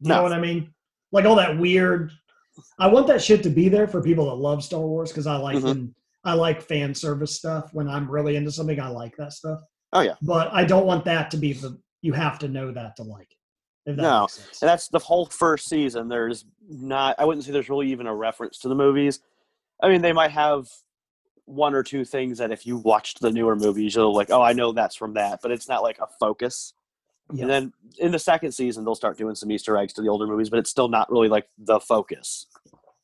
You know what I mean? Like all that weird. I want that shit to be there for people that love Star Wars because I like Mhm. when I like fan service stuff. When I'm really into something, I like that stuff. Oh yeah. But I don't want that to be the. You have to know that to like it. No. makes sense. And that's the whole first season. There's not I wouldn't say there's really even a reference to the movies. I mean they might have one or two things that if you watched the newer movies, you'll like, oh I know that's from that, but it's not like a focus. Yeah. And then in the second season, they'll start doing some Easter eggs to the older movies, but it's still not really like the focus.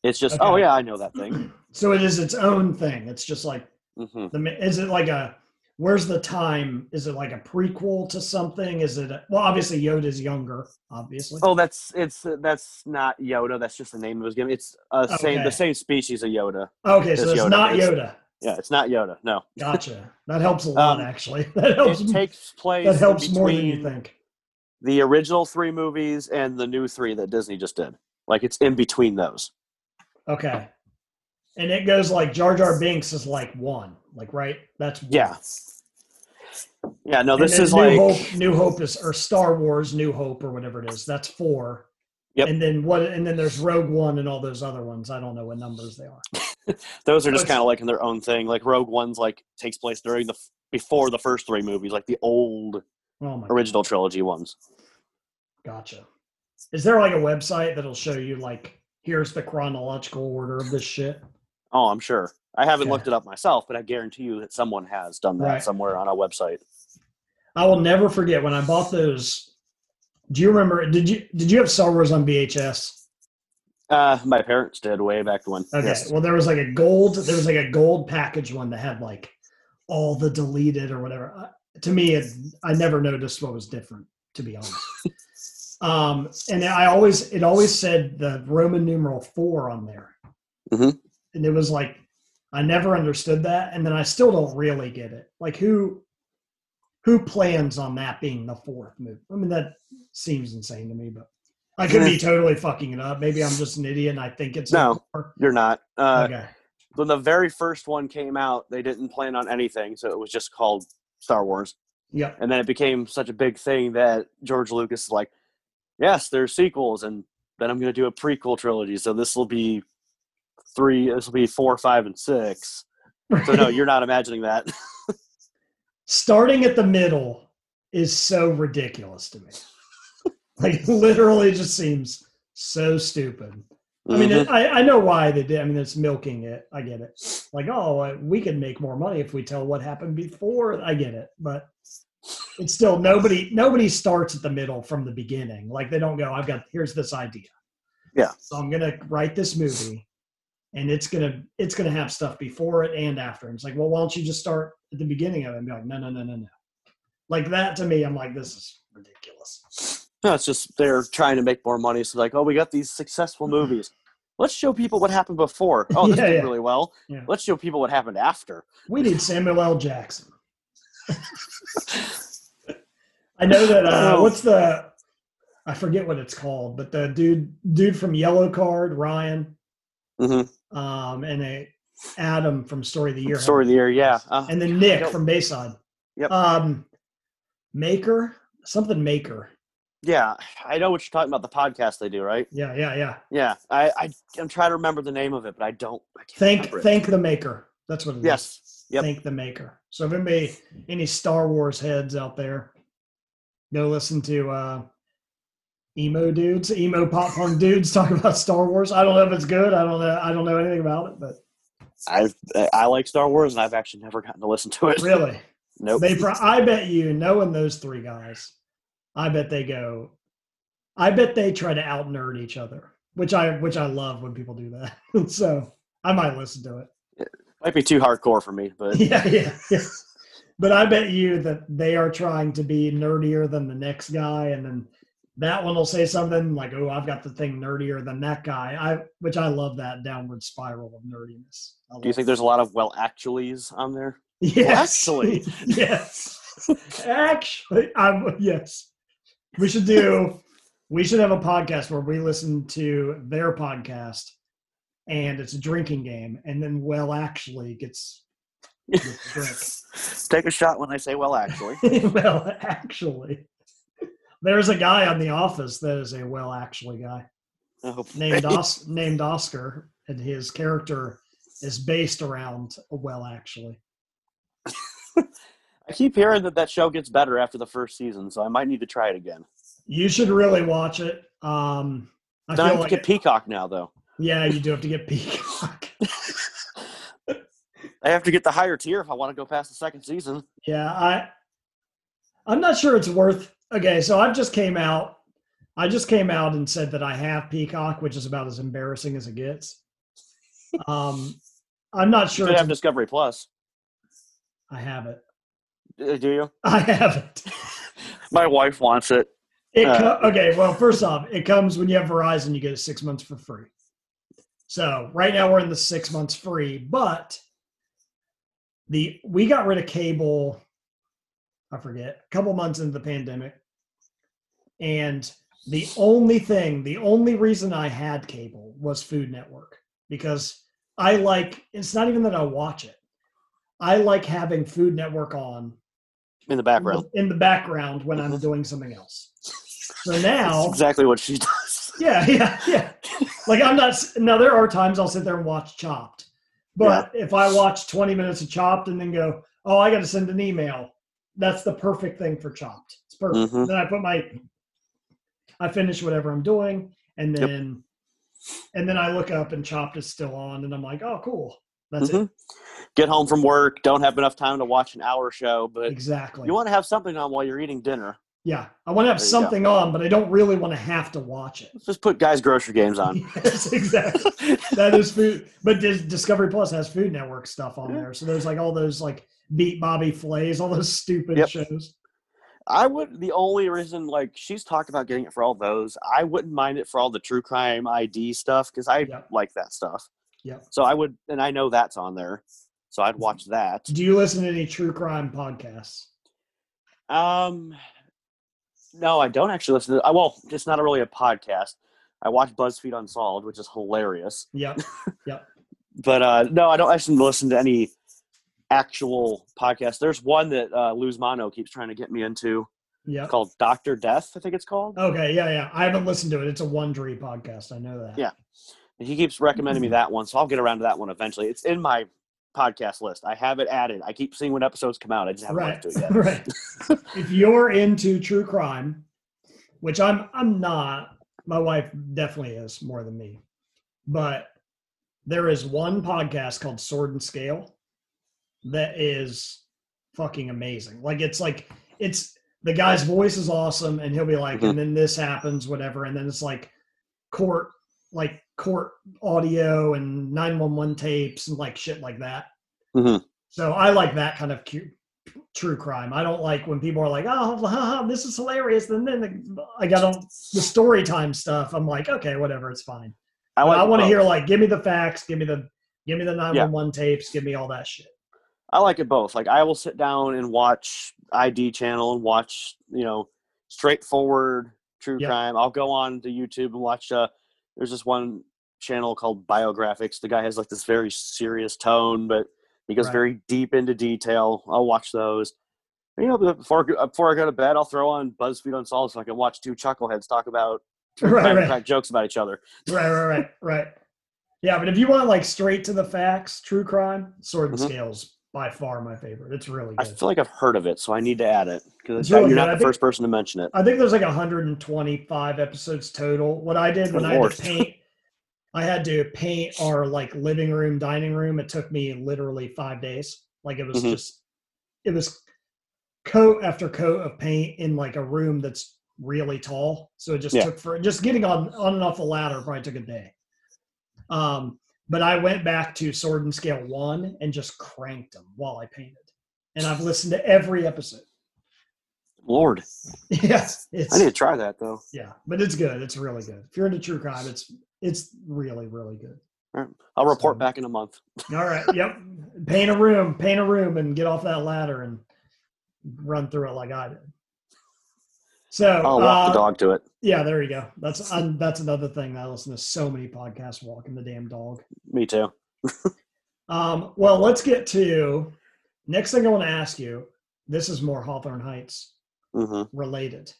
It's just, oh yeah, I know that thing. So it is its own thing. It's just like hmm the. Is it like a where's the time? Is it like a prequel to something? Is it a, well? Obviously, Yoda's younger. Obviously. Oh, that's it's that's not Yoda. That's just the name it was given. It's uh, same the same species of Yoda. Okay, so it's it's Yoda. not It's- Yoda. Yeah, it's not Yoda. No, Gotcha. That helps a lot, Um, actually. That helps. it takes place. that helps more than you think. The original three movies and the new three that Disney just did. Like it's in between those. Okay. And it goes like Jar Jar Binks is like one, like right. That's one. Yeah. Yeah. No, this is New like Hope. New Hope is or Star Wars New Hope or whatever it is. That's four. Yep. And then what? And then there's Rogue One and all those other ones. I don't know what numbers they are. those are just kind of like in their own thing. Like Rogue One's like takes place during the before the first three movies, like the old Oh original trilogy ones. Gotcha. Is there like a website that'll show you like here's the chronological order of this shit? Oh, I'm sure. I haven't Okay. looked it up myself, but I guarantee you that someone has done that Right. somewhere on a website. I will never forget when I bought those. Do you remember? Did you did you have Star Wars on VHS? Uh, my parents did way back when. Okay. Yes. Well, there was like a gold. There was like a gold package one that had like all the deleted or whatever. Uh, to me, it, I never noticed what was different. To be honest. um, and I always it always said the Roman numeral four on there, Mhm. and it was like I never understood that, and then I still don't really get it. Like who who plans on that being the fourth movie? I mean, that seems insane to me, but. I could be totally fucking it up. Maybe I'm just an idiot and I think it's No. You're not. Uh, okay. When the very first one came out, they didn't plan on anything, so it was just called Star Wars. Yeah. And then it became such a big thing that George Lucas is like, yes, there's sequels, and then I'm going to do a prequel trilogy. So this will be three, this will be four, five, and six. So no, you're not imagining that. Starting at the middle is so ridiculous to me. like literally just seems so stupid. I mean, Mhm. it, I, I know why they did. I mean, it's milking it. I get it. Like, oh, uh, we can make more money if we tell what happened before. I get it, but it's still nobody. Nobody starts at the middle from the beginning. Like they don't go. I've got here's this idea. Yeah. So I'm gonna write this movie, and it's gonna it's gonna have stuff before it and after. And it's like, well, why don't you just start at the beginning of it and be like, no, no, no, no, no. Like that to me, I'm like, this is ridiculous. No, it's just they're trying to make more money. So like, oh, we got these successful movies. Let's show people what happened before. Oh, this Yeah, did yeah. really well. Yeah. Let's show people what happened after. We need Samuel L. Jackson. I know that. Uh, Oh. what's the? I forget what it's called, but the dude, dude from Yellowcard, Ryan, hmm um, and a Adam from Story of the Year, Story of the year, yeah. Uh, and then Nick from Bayside. Yep. Um, Maker, something Maker. yeah, I know what you're talking about. The podcast they do, right? Yeah, yeah, yeah. Yeah, I, I I'm trying to remember the name of it, but I don't. I Thank, thank the Maker. That's what it is. Yes. Thank the Maker. So if anybody, any Star Wars heads out there, go listen to uh, emo dudes, emo pop punk dudes talk about Star Wars. I don't know if it's good. I don't know. I don't know anything about it, but I I like Star Wars, and I've actually never gotten to listen to it. really, Nope. they. Pro- I bet you, knowing those three guys, I bet they go. I bet they try to out nerd each other, which I which I love when people do that. so I might listen to it. it. Might be too hardcore for me, but yeah, yeah, yeah. But I bet you that they are trying to be nerdier than the next guy, and then that one will say something like, "Oh, I've got the thing nerdier than that guy." I, which I love that downward spiral of nerdiness. Do you think there's a lot of well actuallys on there? Yes, actually. yes, actually, I'm yes. We should do. We should have a podcast where we listen to their podcast, and it's a drinking game, and then well, actually gets, gets. Take a shot when I say well actually. well, actually, there's a guy on The Office that is a well, actually guy hope- named Os- named Oscar, and his character is based around a well, actually. I keep hearing that that show gets better after the first season, so I might need to try it again. You should really watch it. Um, I Then I feel have like to get Peacock now, though. yeah, you do have to get Peacock. I have to get the higher tier if I want to go past the second season. yeah, I I'm not sure it's worth. Okay, so I just came out. I just came out and said that I have Peacock, which is about as embarrassing as it gets. Um, I'm not sure. It's have Discovery Plus. I have it. Uh, Do you? I haven't. My wife wants it. It Uh, okay. Well, first off, it comes when you have Verizon. You get it six months for free. So right now we're in the six months free, but the we got rid of cable. I forget a couple months into the pandemic, and the only thing, the only reason I had cable was Food Network because I like. It's not even that I watch it. I like having Food Network on In the background. in the background when I'm mm-hmm. doing something else. So That's now, exactly what she does. yeah, yeah, yeah. Like I'm not. Now there are times I'll sit there and watch Chopped, but if I watch 20 minutes of Chopped and then go, oh, I got to send an email, that's the perfect thing for Chopped. It's perfect. Mhm. Then I put my, I finish whatever I'm doing, and Yep. then, and then I look up and Chopped is still on, and I'm like, oh, cool. That's it. Mhm. Get home from work, don't have enough time to watch an hour show, but Exactly. you want to have something on while you're eating dinner. yeah, I want to have There something on, but I don't really want to have to watch it. Just put guys' grocery games on. yes, exactly. that is food but discovery plus has food network stuff on Yeah. there so there's like all those like beat bobby flays all those stupid Yep. shows I would. The only reason, like she's talked about getting it for all those, I wouldn't mind it for all the true crime ID stuff because I Yep. like that stuff. Yeah. So I would, and I know that's on there, so I'd watch that. do you listen to any true crime podcasts Um, no, I don't actually listen to. uh, Well, it's not really a podcast. I watch BuzzFeed Unsolved, which is hilarious. Yep. Yep But uh, no, I don't actually listen to any actual podcasts. There's one that uh, Luz Mano keeps trying to get me into Yeah. called Doctor Death. I think it's called. okay yeah yeah i haven't listened to it it's a wondery podcast i know that Yeah. He keeps recommending me that one, so I'll get around to that one eventually. It's in my podcast list. I have it added. I keep seeing when episodes come out. I just haven't right to it yet. right if you're into true crime which i'm i'm not my wife definitely is more than me but there is one podcast called sword and scale that is fucking amazing. Like it's like it's the guy's voice is awesome and he'll be like Mhm. and then this happens whatever. And then it's like court like court audio and 911 tapes and like shit like that. Mhm. so i like that kind of cu- true crime. I don't like when people are like oh this is hilarious. And then the, i got on the story time stuff i'm like okay whatever it's fine. I, I, want to hear like, give me the facts, give me the, give me the nine one one tapes, give me all that shit. I like it both. Like I will sit down and watch ID channel and watch, you know, straightforward true Yep. crime. I'll go on to YouTube and watch uh there's this one channel called Biographics. The guy has like this very serious tone, but he goes Right. very deep into detail. I'll watch those. You know, before before I go to bed, I'll throw on BuzzFeed Unsolved so I can watch two chuckleheads talk about Right, right. crack jokes about each other. Right, right, right, right. Yeah, but if you want like straight to the facts, true crime, Sword and Mhm. Scales by far my favorite. It's really I feel like I've heard of it, so I need to add it because really you're not the think- first person to mention it. I think there's like 125 episodes total. What I did when I had to paint, I had to paint our like living room, dining room. It took me literally five days. Like it was Mhm. just, it was coat after coat of paint in like a room that's really tall. So it just Yeah. took for just getting on on and off the ladder probably took a day. Um, but I went back to Sword and Scale one and just cranked them while I painted, and I've listened to every episode. Lord, yes, it's I need to try that though. yeah, but it's good. It's really good. If you're into true crime, it's it's really really good. I'll report So- back in a month. All right. Yep. Paint a room. Paint a room and get off that ladder and run through it like I did. So I'll walk uh, the dog to it. yeah, there you go. That's um, that's another thing. I listen to so many podcasts walking the damn dog. Me too. Um, well, let's get to next thing I want to ask you. This is more Hawthorne Heights hmm related.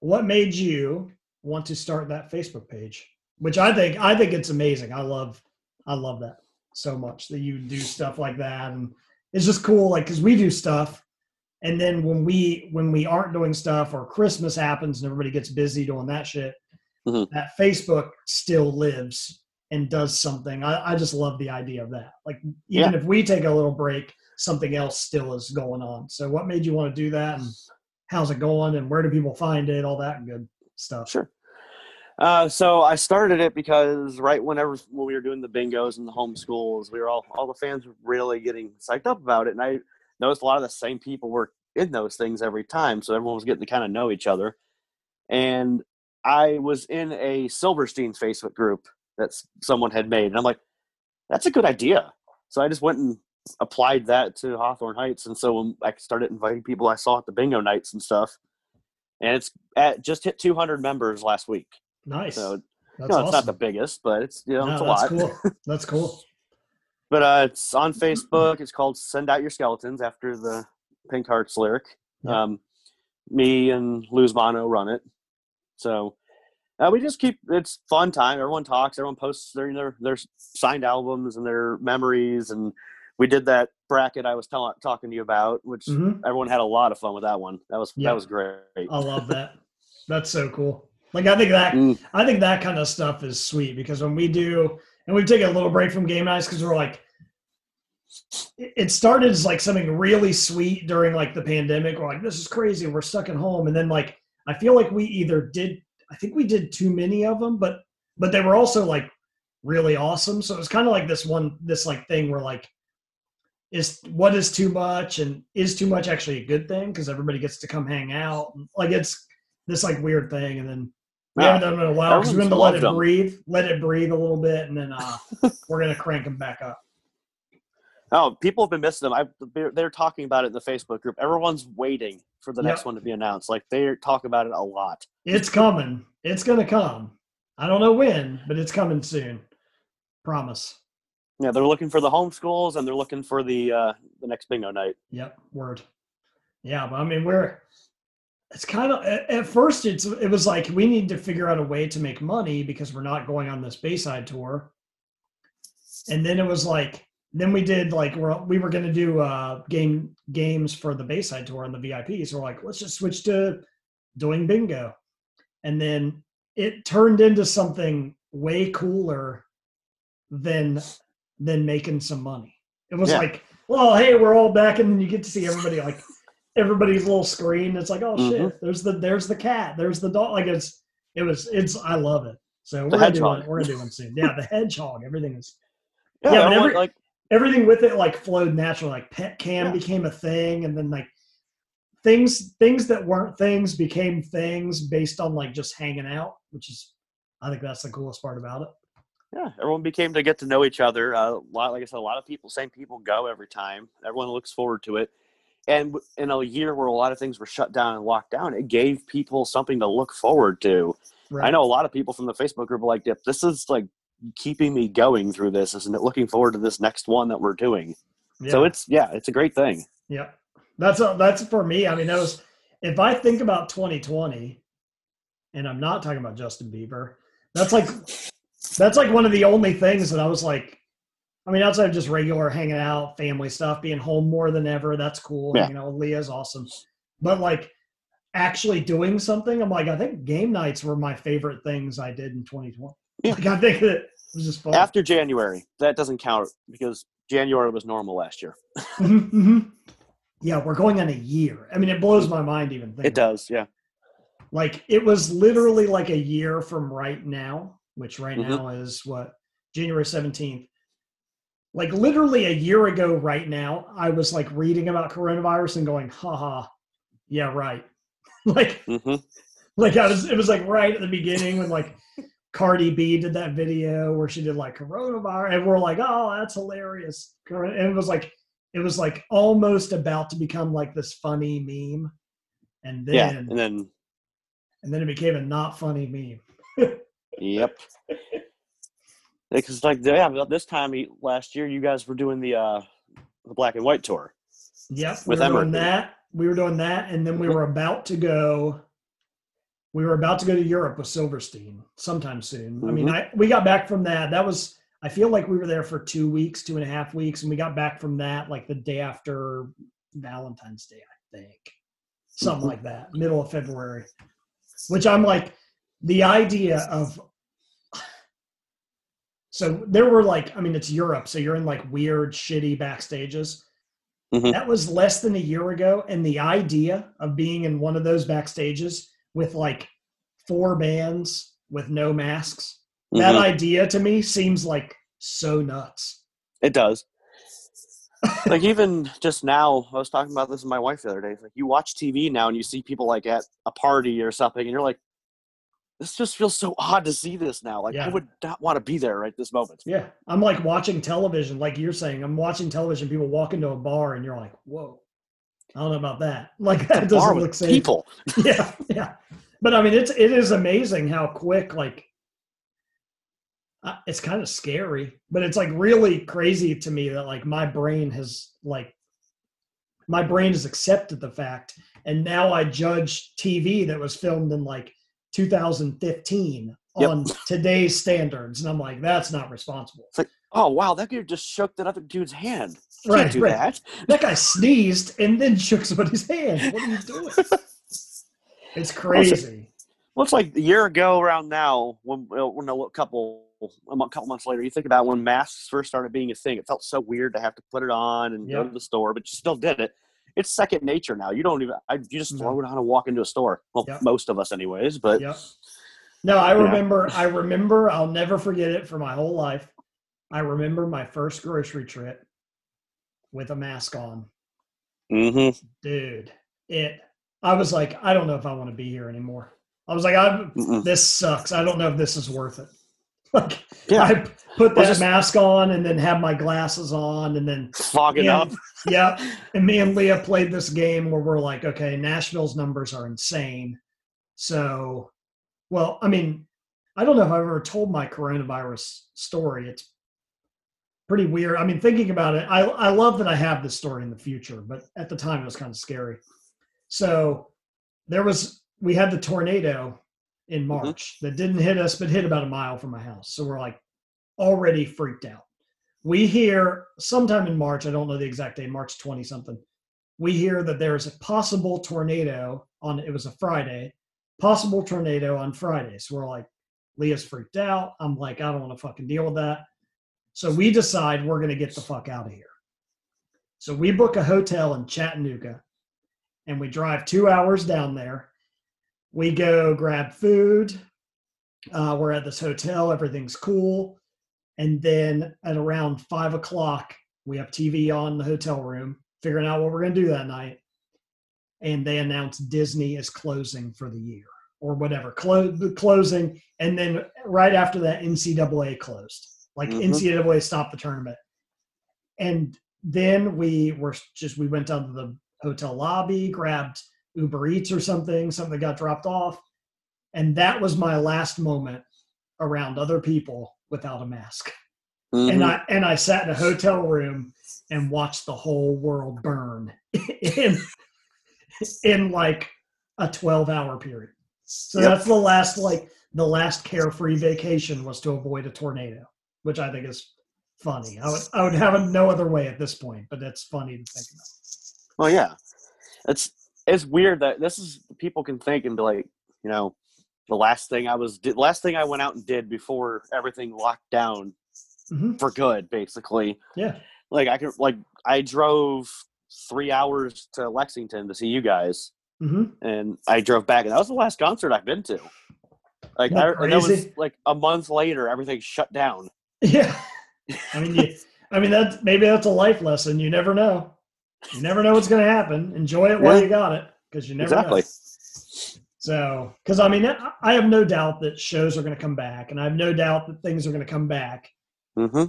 What made you want to start that Facebook page? Which I think I think it's amazing. I love I love that so much that you do stuff like that, and it's just cool. Like because we do stuff, and then when we when we aren't doing stuff or Christmas happens and everybody gets busy doing that shit, Mhm. that Facebook still lives and does something. I, I just love the idea of that. Like even if we take a little break, something else still is going on. So what made you want to do that? And how's it going and where do people find it all that good stuff Sure. Uh, so I started it because right whenever when we were doing the bingos and the homeschools, we were all all the fans were really getting psyched up about it, and I noticed a lot of the same people were in those things every time, so everyone was getting to kind of know each other. And I was in a Silverstein Facebook group that someone had made, and I'm like, that's a good idea. So I just went and applied that to Hawthorne Heights, and so I started inviting people I saw at the bingo nights and stuff. And it's at just hit 200 members last week. Nice. So that's no, awesome. it's not the biggest, but it's you know No, it's a that's lot. cool. That's cool. But uh, it's on Facebook. It's called "Send Out Your Skeletons" after the Pink Hearts lyric. Yeah. Um, me and Luz Mono run it, so uh, we just keep. It's fun time. Everyone talks. Everyone posts their their their signed albums and their memories. And we did that bracket I was tell- talking to you about, which Mhm. everyone had a lot of fun with that one. That was Yeah. that was great. I love that. That's so cool. Like I think that Mm. I think that kind of stuff is sweet because when we do, and we've taken a little break from game nights because we're like, it started as like something really sweet during like the pandemic. We're like, this is crazy. We're stuck at home, and then like I feel like we either did, I think we did too many of them, but but they were also like really awesome. So it was kind of like this one, this like thing where like is what is too much and is too much actually a good thing because everybody gets to come hang out. Like it's this like weird thing, and then we haven't done it in a while because we Everyone's wanted to let it 'em. breathe, let it breathe a little bit, and then uh, we're gonna crank them back up. Oh, people have been missing them. I, they're, talking about it in the Facebook group. Everyone's waiting for the next one to be announced. Like they talk about it a lot. It's coming. It's gonna come. I don't know when, but it's coming soon. Promise. Yeah, they're looking for the homeschools and they're looking for the uh, the next bingo night. Yep, word. Yeah, but I mean, we're. It's kind of at, first. It's it was like we need to figure out a way to make money because we're not going on this Bayside tour. And then it was like, then we did like we're we were going to do uh game games for the Bayside tour and the VIP. So we're like, let's just switch to doing bingo, and then it turned into something way cooler than than making some money. It was Yeah. like, well, hey, we're all back, and then you get to see everybody like everybody's little screen. It's like, oh Mhm. shit, there's the there's the cat, there's the dog. Like it's it was it's I love it. So we're gonna do one. We're gonna do one soon. Yeah, the hedgehog. Everything is Yeah, Yeah, every- like everything with it like flowed naturally. Like pet cam Yeah. became a thing, and then like things things that weren't things became things based on like just hanging out, which is I think that's the coolest part about it. yeah, everyone became to get to know each other. Uh, a lot, like I said, a lot of people, same people go every time. Everyone looks forward to it. And in a year where a lot of things were shut down and locked down, it gave people something to look forward to. Right. I know a lot of people from the Facebook group are like, "Yep, this is like keeping me going through this, isn't it? Looking forward to this next one that we're doing." Yeah. So it's yeah, it's a great thing. Yeah, that's a, that's for me. I mean, that was if I think about 2020, and I'm not talking about Justin Bieber. That's like that's like one of the only things that I was like. I mean, outside of just regular hanging out, family stuff, being home more than ever, that's cool. Yeah. Out with Leah's awesome, but like actually doing something, I'm like, I think game nights were my favorite things I did in 2020. Yeah. Like, I think that it was just fun. After January, that doesn't count because January was normal last year. Mhm, mhm. Yeah, we're going on a year. I mean, it blows my mind even thinking. It does, yeah. Like it was literally like a year from right now, which right Mhm. now is what January 17th. Like literally a year ago, right now, I was like reading about coronavirus and going, haha, yeah, right. like, hmm like I was, it was like right at the beginning when like Cardi B did that video where she did like coronavirus, and we're like, oh, that's hilarious. And it was like, it was like almost about to become like this funny meme, and then Yeah, and then and then it became a not funny meme. Yep. Because like yeah, about this time last year, you guys were doing the uh the black and white tour. Yep, With we were doing that. We were doing that, and then we were about to go. We were about to go to Europe with Silverstein sometime soon. I mean, Mhm. I we got back from that. That was I feel like we were there for two weeks, two and a half weeks, and we got back from that like the day after Valentine's Day, I think, something Mhm. like that, middle of February. Which I'm like, the idea of. So there were like, I mean, it's Europe, so you're in like weird, shitty backstages. Mhm. That was less than a year ago, and the idea of being in one of those backstages with like four bands with no masks, that Mhm. idea to me seems like so nuts. It does. like even just now, I was talking about this with my wife the other day. It's like you watch TV now and you see people like at a party or something, and you're like, this just feels so odd to see this now. Like Yeah. I would not want to be there right this moment. Yeah, I'm like watching television, like you're saying. I'm watching television. People walk into a bar, and you're like, "Whoa, I don't know about that." Like that doesn't look safe. people. Yeah, yeah. But I mean, it's it is amazing how quick. Like, uh, it's kind of scary, but it's like really crazy to me that like my brain has like my brain has accepted the fact, and now I judge TV that was filmed in like 2015 Yep. on today's standards, and I'm like, that's not responsible. Like, Oh wow, that dude just shook that other dude's hand. You Right, Can't do right. that. That guy sneezed and then shook somebody's hand. What are you doing? It's crazy. Well, it's like a year ago around now, when, uh, when a couple a couple months later, you think about when masks first started being a thing. It felt so weird to have to put it on and go to the store, but you still did it. It's second nature now. You don't even. I, you just throw it on and walk into a store. Well, Yep. most of us, anyways. But Yep. No, I Yeah. remember. I remember. I'll never forget it for my whole life. I remember my first grocery trip with a mask on, hmm dude. It. I was like, I don't know if I want to be here anymore. I was like, I'm. This sucks. I don't know if this is worth it. Like, yeah, I put Well, that just- mask on and then have my glasses on and then fogging Yeah. up. yeah. And me and Leah played this game where we're like, okay, Nashville's numbers are insane. So, well, I mean, I don't know if I've ever told my coronavirus story. It's pretty weird. I mean, thinking about it, I, I love that I have this story in the future, but at the time it was kind of scary. So there was, we had the tornado in mm-hmm. March that didn't hit us, but hit about a mile from my house. So we're like already freaked out. We hear sometime in March, I don't know the exact day, March 20 something. We hear that there's a possible tornado on it was a Friday, possible tornado on Friday. So we're like, Leah's freaked out. I'm like, I don't want to fucking deal with that. So we decide we're gonna get the fuck out of here. So we book a hotel in Chattanooga and we drive two hours down there. We go grab food. Uh, we're at this hotel, everything's cool. And then at around five o'clock, we have TV on the hotel room, figuring out what we're going to do that night. And they announce Disney is closing for the year or whatever, clo- the closing. And then right after that, NCAA closed. Like Mhm. NCAA stopped the tournament. And then we were just, we went down to the hotel lobby, grabbed Uber Eats or something, something that got dropped off. And that was my last moment around other people without a mask. And Mhm. I and I sat in a hotel room and watched the whole world burn in in like a 12 hour period. So Yep. that's the last like the last carefree vacation was to avoid a tornado, which I think is funny. I would I would have it no other way at this point, but it's funny to think about. Well, yeah, it's it's weird that this is people can think and be like, you know, the last thing I was did last thing I went out and did before everything locked down Mhm. for good, basically. Yeah. Like I could like I drove three hours to Lexington to see you guys, hmm and I drove back, and that was the last concert I've been to. Like that I, and that was like a month later, everything shut down. Yeah. I mean, you, I mean that maybe that's a life lesson. You never know. You never know what's going to happen. Enjoy it while you got it, because you never know. Exactly. know. So, because I mean, I have no doubt that shows are going to come back, and I have no doubt that things are going to come back. Mm-hmm.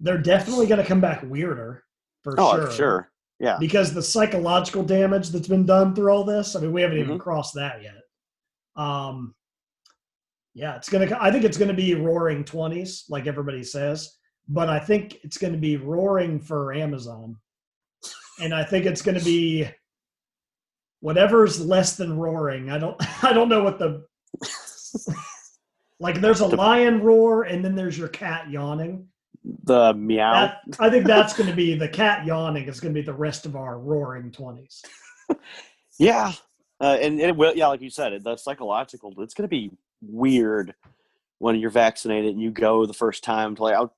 They're definitely going to come back weirder, for Oh, sure. sure. Yeah. Because the psychological damage that's been done through all this, I mean, we haven't even Mhm. crossed that yet. Um, yeah, it's gonna. I think it's gonna be roaring twenties, like everybody says. But I think it's gonna be roaring for Amazon, and I think it's gonna be whatever's less than roaring. I don't. I don't know what the like. There's a lion roar, and then there's your cat yawning. The meow. That, I think that's going to be the cat yawning is going to be the rest of our roaring twenties. Yeah, uh, and it will. Yeah, like you said, it, the psychological. It's going to be weird when you're vaccinated and you go the first time to like. I was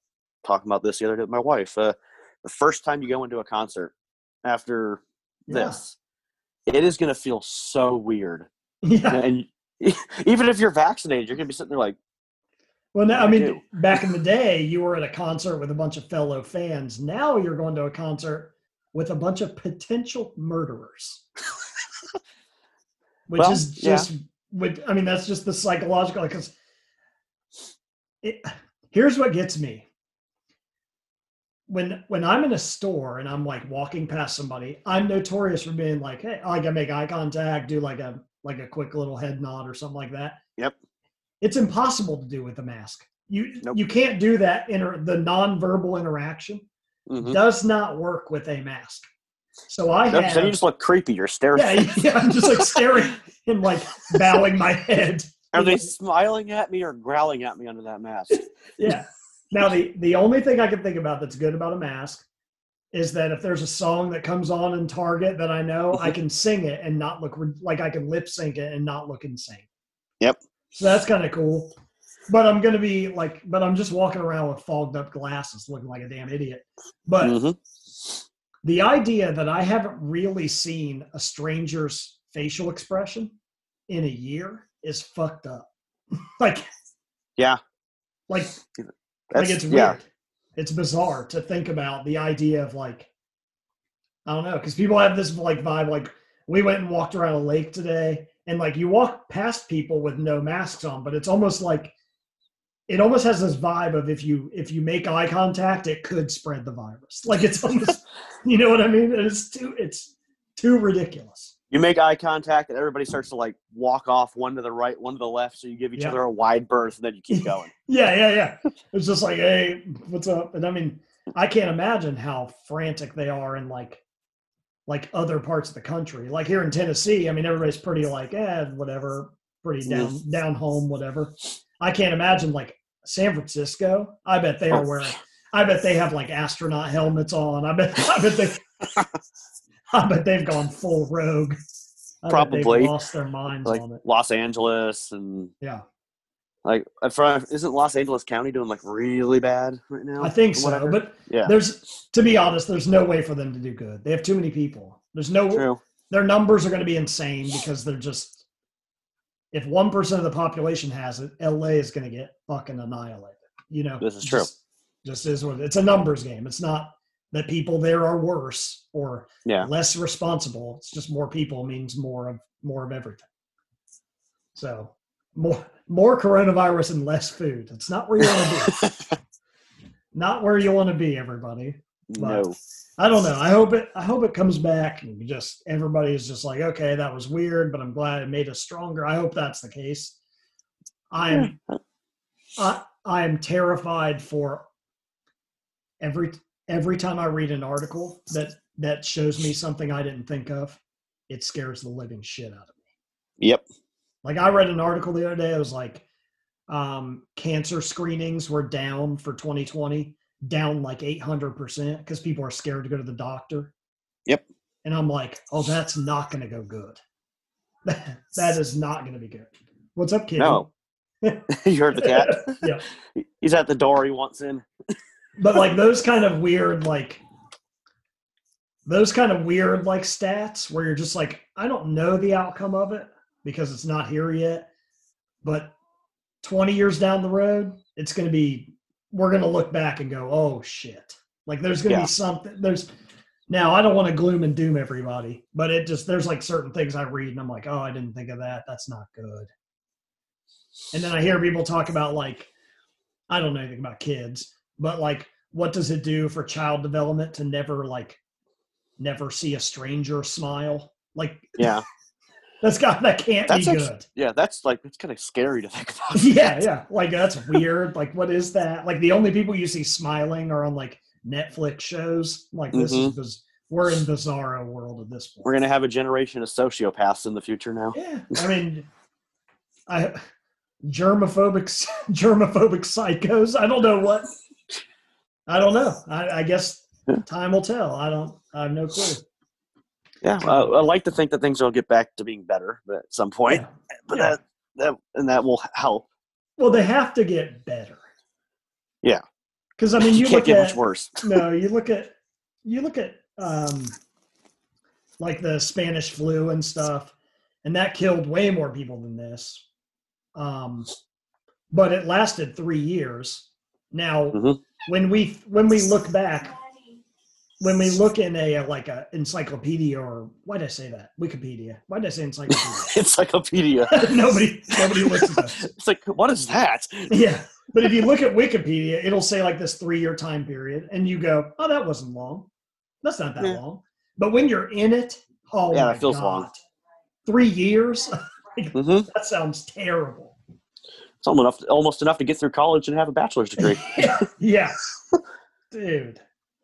talking about this the other day with my wife. Uh, the first time you go into a concert after Yeah. this, it is going to feel so weird. Yeah, And even if you're vaccinated, you're going to be sitting there like, Well, no, I mean, do. back in the day, you were at a concert with a bunch of fellow fans. Now you're going to a concert with a bunch of potential murderers, which Well, is yeah. just. With, I mean, that's just the psychological. Because it, here's what gets me. When when I'm in a store and I'm like walking past somebody, I'm notorious for being like, "Hey, I gotta make eye contact, do like a like a quick little head nod or something like that." Yep. it's impossible to do with a mask. You Nope. you can't do that. Inter, the nonverbal interaction Mhm. does not work with a mask. So I No, have Then you just look creepy. You're staring. yeah, yeah I'm just like staring and like bowing my head. Are they smiling at me or growling at me under that mask? Yeah. Now the the only thing I can think about that's good about a mask is that if there's a song that comes on in Target that I know, I can sing it and not look like I can lip sync it and not look insane. Yep. So that's kind of cool. But I'm gonna be like, but I'm just walking around with fogged up glasses, looking like a damn idiot. But Mhm. the idea that I haven't really seen a stranger's facial expression in a year is fucked up. like, Yeah. like That's, like it's weird. yeah. It's bizarre to think about the idea of like, I don't know, because people have this like vibe. Like we went and walked around a lake today, and like you walk past people with no masks on, but it's almost like it almost has this vibe of if you if you make eye contact, it could spread the virus. Like it's almost, you know what I mean? It's too it's too ridiculous. You make eye contact and everybody starts to like walk off one to the right, one to the left. So you give each Yeah. other a wide berth and then you keep going. Yeah, yeah, yeah. It's just like, hey, what's up? And I mean, I can't imagine how frantic they are in like like other parts of the country. Like here in Tennessee, I mean, everybody's pretty like, eh, whatever, pretty down down home, whatever. I can't imagine like San Francisco. I bet they are wearing. I bet they have like astronaut helmets on. I bet. I bet they. I bet they've gone full rogue. I Probably. they've lost their minds like on it. Los Angeles and Yeah, like isn't Los Angeles County doing like really bad right now? I think from what I so. But yeah, there's to be honest there's no way for them to do good they have too many people there's no true. their numbers are going to be insane because they're just if 1% of the population has it la is going to get fucking annihilated you know This is true. just, just is what it's a numbers game it's not that people there are worse or Yeah. less responsible it's just more people means more of more of everything so more more coronavirus and less food it's not where you want to be not where you want to be everybody no. I don't know. I hope it. I hope it comes back and just everybody is just like, okay, that was weird, but I'm glad it made us stronger. I hope that's the case. I'm. I I am terrified for every every time I read an article that that shows me something I didn't think of. It scares the living shit out of me. Yep. Like I read an article the other day. It was like um, cancer screenings were down for 2020, down like 800 percent because people are scared to go to the doctor. Yep. And I'm like, oh, that's not going to go good. that is not going to be good. What's up, kid? No. you heard the cat? Yeah. He's at the door. He wants in. But like those kind of weird like those kind of weird like stats where you're just like i don't know the outcome of it because it's not here yet but 20 years down the road it's going to be we're going to look back and go oh shit. Like there's going to Yeah. be something there's now i don't want to gloom and doom everybody but it just there's like certain things i read and i'm like oh i didn't think of that. That's not good. And then i hear people talk about like i don't know anything about kids but like what does it do for child development to never like never see a stranger smile like Yeah. that's got that can't That's be actu- good Yeah. That's like, it's kind of scary to think about. yeah yeah like that's weird like what is that like the only people you see smiling are on like netflix shows like this is biz- we're in bizarro world at this point Mm-hmm. We're going to have a generation of sociopaths in the future now. yeah i mean i germophobic germophobic psychos i don't know what i don't know i, I guess time will tell i don't i have no clue Yeah. Well, I like to think that things will get back to being better but at some point. Yeah. But Yeah. that, that, and that will help. Well, they have to get better. Yeah. Because I mean, you can't look get at much worse. no, you look at you look at um, like the Spanish flu and stuff, and that killed way more people than this. Um, but it lasted three years. Now, Mhm. When we when we look back, when we look in a, like a encyclopedia or why did I say that Wikipedia? Why did I say encyclopedia? Encyclopedia. nobody nobody looks at that. It's like, what is that? Yeah, but if you look at Wikipedia, it'll say like this three year time period, and you go, "Oh, that wasn't long. That's not that Yeah. long." But when you're in it, oh Yeah, my that feels God. long. Three years? hmm that sounds terrible. It's almost enough, almost enough to get through college and have a bachelor's degree. yeah, dude.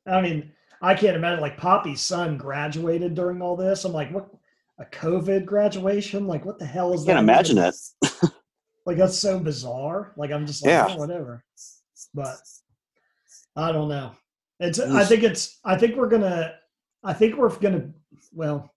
I mean, I can't imagine. Like Poppy's son graduated during all this. I'm like, what? A COVID graduation? Like, what the hell is I that? can't imagine even? it. Like that's so bizarre. Like I'm just like, Yeah. oh, whatever. But I don't know. It's. I think it's. I think we're gonna. I think we're gonna. Well,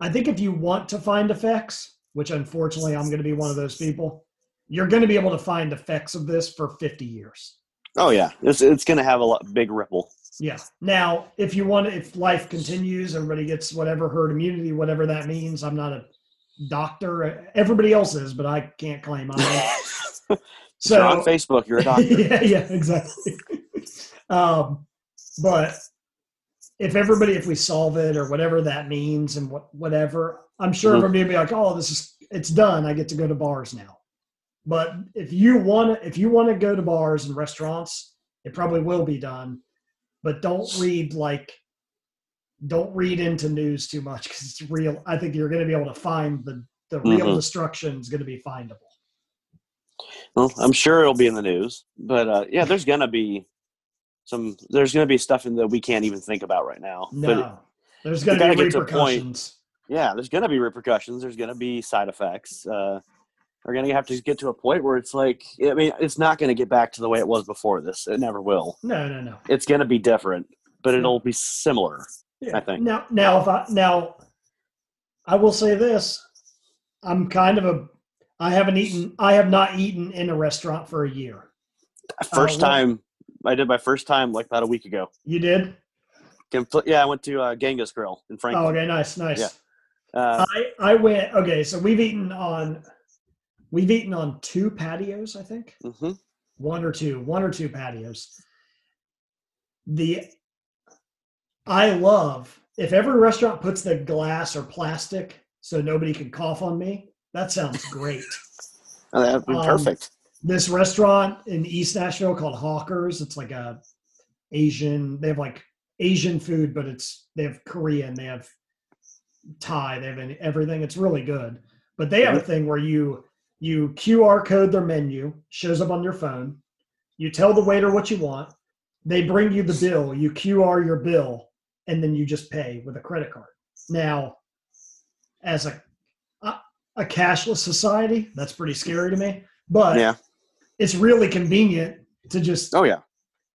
I think if you want to find effects, which unfortunately I'm going to be one of those people, you're going to be able to find effects of this for 50 years. Oh yeah, it's it's gonna have a lot, big ripple. Yeah. Now, if you want, if life continues, everybody gets whatever herd immunity, whatever that means. I'm not a doctor. Everybody else is, but I can't claim I am. So you're on Facebook, you're a doctor. yeah, yeah, exactly. um, but if everybody, if we solve it or whatever that means and what whatever, I'm sure Mhm. everybody will be like, "Oh, this is it's done. I get to go to bars now." But if you want to, if you want to go to bars and restaurants, it probably will be done. But don't read like, don't read into news too much because it's real. I think you're going to be able to find the the real Mhm. destruction is going to be findable. Well, I'm sure it'll be in the news, but uh, yeah, there's gonna be some. There's gonna be stuff in that we can't even think about right now. No, But there's going gotta be get to point- repercussions. yeah, there's gonna be repercussions. There's gonna be side effects. Uh, we're gonna have to get to a point where it's like, I mean, it's not gonna get back to the way it was before this. It never will. No, no, no. It's gonna be different, but it'll be similar. I think. Now, now, if I now, I will say this: I'm kind of a. I haven't eaten. I have not eaten in a restaurant for a year. First what- time I did my first time like about a week ago. You did? Yeah, I went to uh, Genghis Grill in Oh, Franklin. okay, nice, nice. Yeah. Uh, I I went. Okay, so we've eaten on. We've eaten on two patios, I think. mhm. one or two, one or two patios. The I love if every restaurant puts the glass or plastic so nobody can cough on me. That sounds great. Oh, that'd be Um, perfect. this restaurant in East Nashville called Hawkers. It's like a Asian. They have like Asian food, but it's they have Korean, they have Thai, they have everything. It's really good. But they have a thing where you you QR code their menu, shows up on your phone. You tell the waiter what you want. They bring you the bill. You QR your bill, and then you just pay with a credit card. Now, as a a, cashless society, that's pretty scary to me. But Yeah. it's really convenient to just Oh yeah.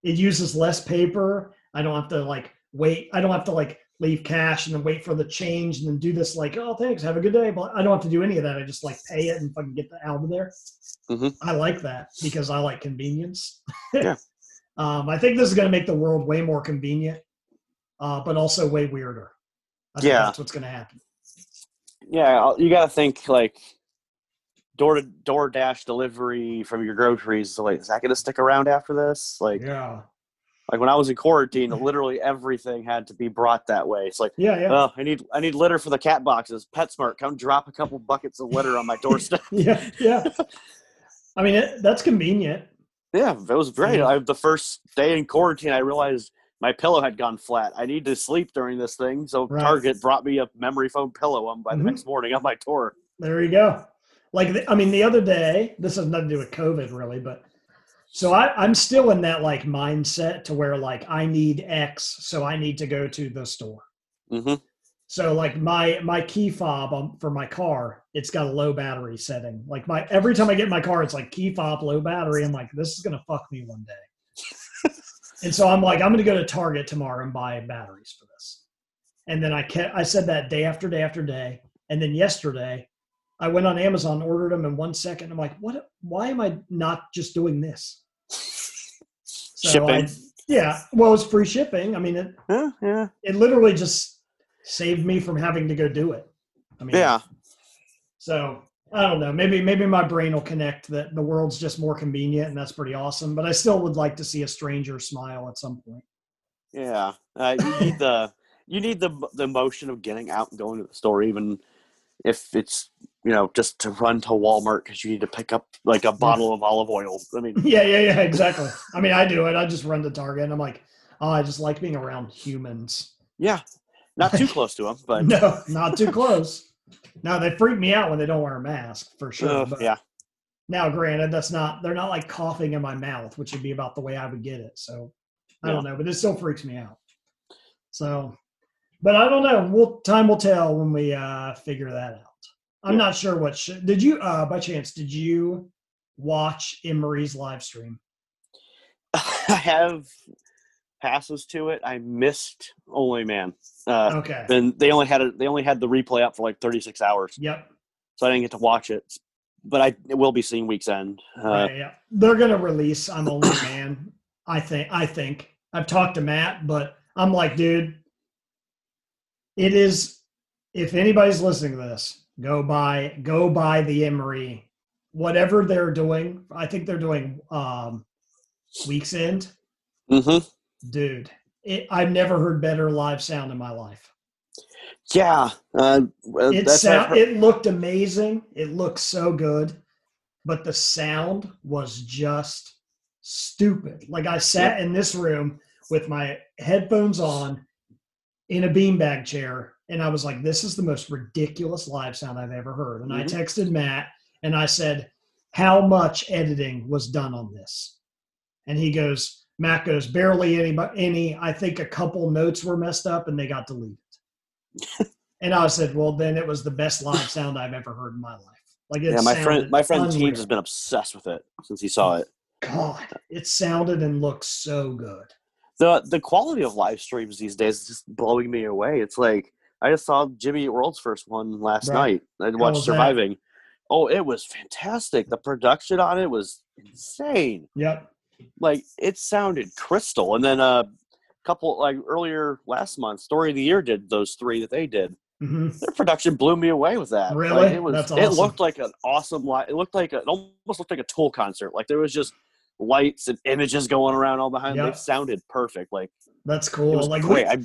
it uses less paper. I don't have to like wait. I don't have to like leave cash and then wait for the change and then do this like, oh thanks, have a good day. But I don't have to do any of that. I just like pay it and fucking get the out of there. Mhm. I like that because I like convenience. Yeah. um, I think this is going to make the world way more convenient, uh, but also way weirder. I think Yeah. that's what's going to happen. Yeah, I'll- you got to think like door to door dash delivery from your groceries. So like, is that going to stick around after this? Like, Yeah. Like when I was in quarantine, literally everything had to be brought that way. It's like, Yeah. Yeah. oh, I need I need litter for the cat boxes. PetSmart, come drop a couple buckets of litter on my doorstep. yeah. Yeah. I mean, it, that's convenient. yeah, that was great. Yeah. I the first day in quarantine, I realized my pillow had gone flat. I need to sleep during this thing, so Right. Target brought me a memory foam pillow on by the Mhm. next morning on my tour. There you go. Like, the, I mean, the other day, this has nothing to do with COVID really, but so I, I'm still in that like mindset to where like I need X, so I need to go to the store. hmm So like my my key fob on, for my car, it's got a low battery setting. Like my every time I get in my car, it's like key fob low battery. I'm like, this is gonna fuck me one day. and so I'm like, I'm gonna go to Target tomorrow and buy batteries for this. And then I kept I said that day after day after day. And then yesterday, I went on Amazon, ordered them in one second. I'm like, what? Why am I not just doing this? So Shipping. I, yeah, well, it's free shipping. I mean, it Yeah, yeah, it literally just saved me from having to go do it. I mean, yeah. So I don't know. Maybe maybe my brain will connect that the world's just more convenient, and that's pretty awesome. But I still would like to see a stranger smile at some point. Yeah, uh, you need the you need the the motion of getting out and going to the store, even if it's you know just to run to Walmart because you need to pick up like a bottle of olive oil. I mean, Yeah, yeah, yeah, exactly. I mean, I do it. I just run to Target, and I'm like, oh, I just like being around humans. yeah, not too close to them, but No, not too close. Now they freak me out when they don't wear a mask for sure. uh, but yeah, Now, granted, that's not they're not like coughing in my mouth, which would be about the way I would get it. So I don't know, but it still freaks me out. So, but I don't know. We'll time will tell when we uh figure that out. I'm Yeah. not sure what sh- did you uh by chance did you watch Emery's live stream? I have passes to it. I missed Only Man. Uh, Okay. and they only had a, they only had the replay up for like 36 hours, Yep. so I didn't get to watch it. But I will be seeing Weak's End. Uh, right, yeah. They're gonna release I'm Only Man. I think I think. I've talked to Matt, but I'm like, dude, it is if anybody's listening to this, go buy go buy the Emery. Whatever they're doing, I think they're doing um Weak's End. mhm. Dude, it, I've never heard better live sound in my life. Yeah, uh, It that's what I've sound, it looked amazing. It looked so good, but the sound was just stupid. Like I sat in this room with my headphones on in a beanbag chair, and I was like, "This is the most ridiculous live sound I've ever heard." And I Mhm. texted Matt and I said, "How much editing was done on this?" And he goes, "Matt goes barely any, but any. I think a couple notes were messed up and they got deleted." And I said, "Well, then it was the best live sound I've ever heard in my life." Like yeah, my friend my friend unreal. Teams has been obsessed with it since he saw it. God, it sounded and looked so good. The The quality of live streams these days is just blowing me away. It's like I just saw Jimmy World's first one last Right. night. I watched was that? Surviving. Oh, it was fantastic. The production on it was insane. Yep. like it sounded crystal and then a couple like earlier last month story of the year did those three that they did hmm their production blew me away with that Really? like, it was That's it looked like an awesome it looked like a, it almost looked like a tool concert like there was just lights and images going around all behind Yep. they sounded perfect like That's cool. Like great we, I,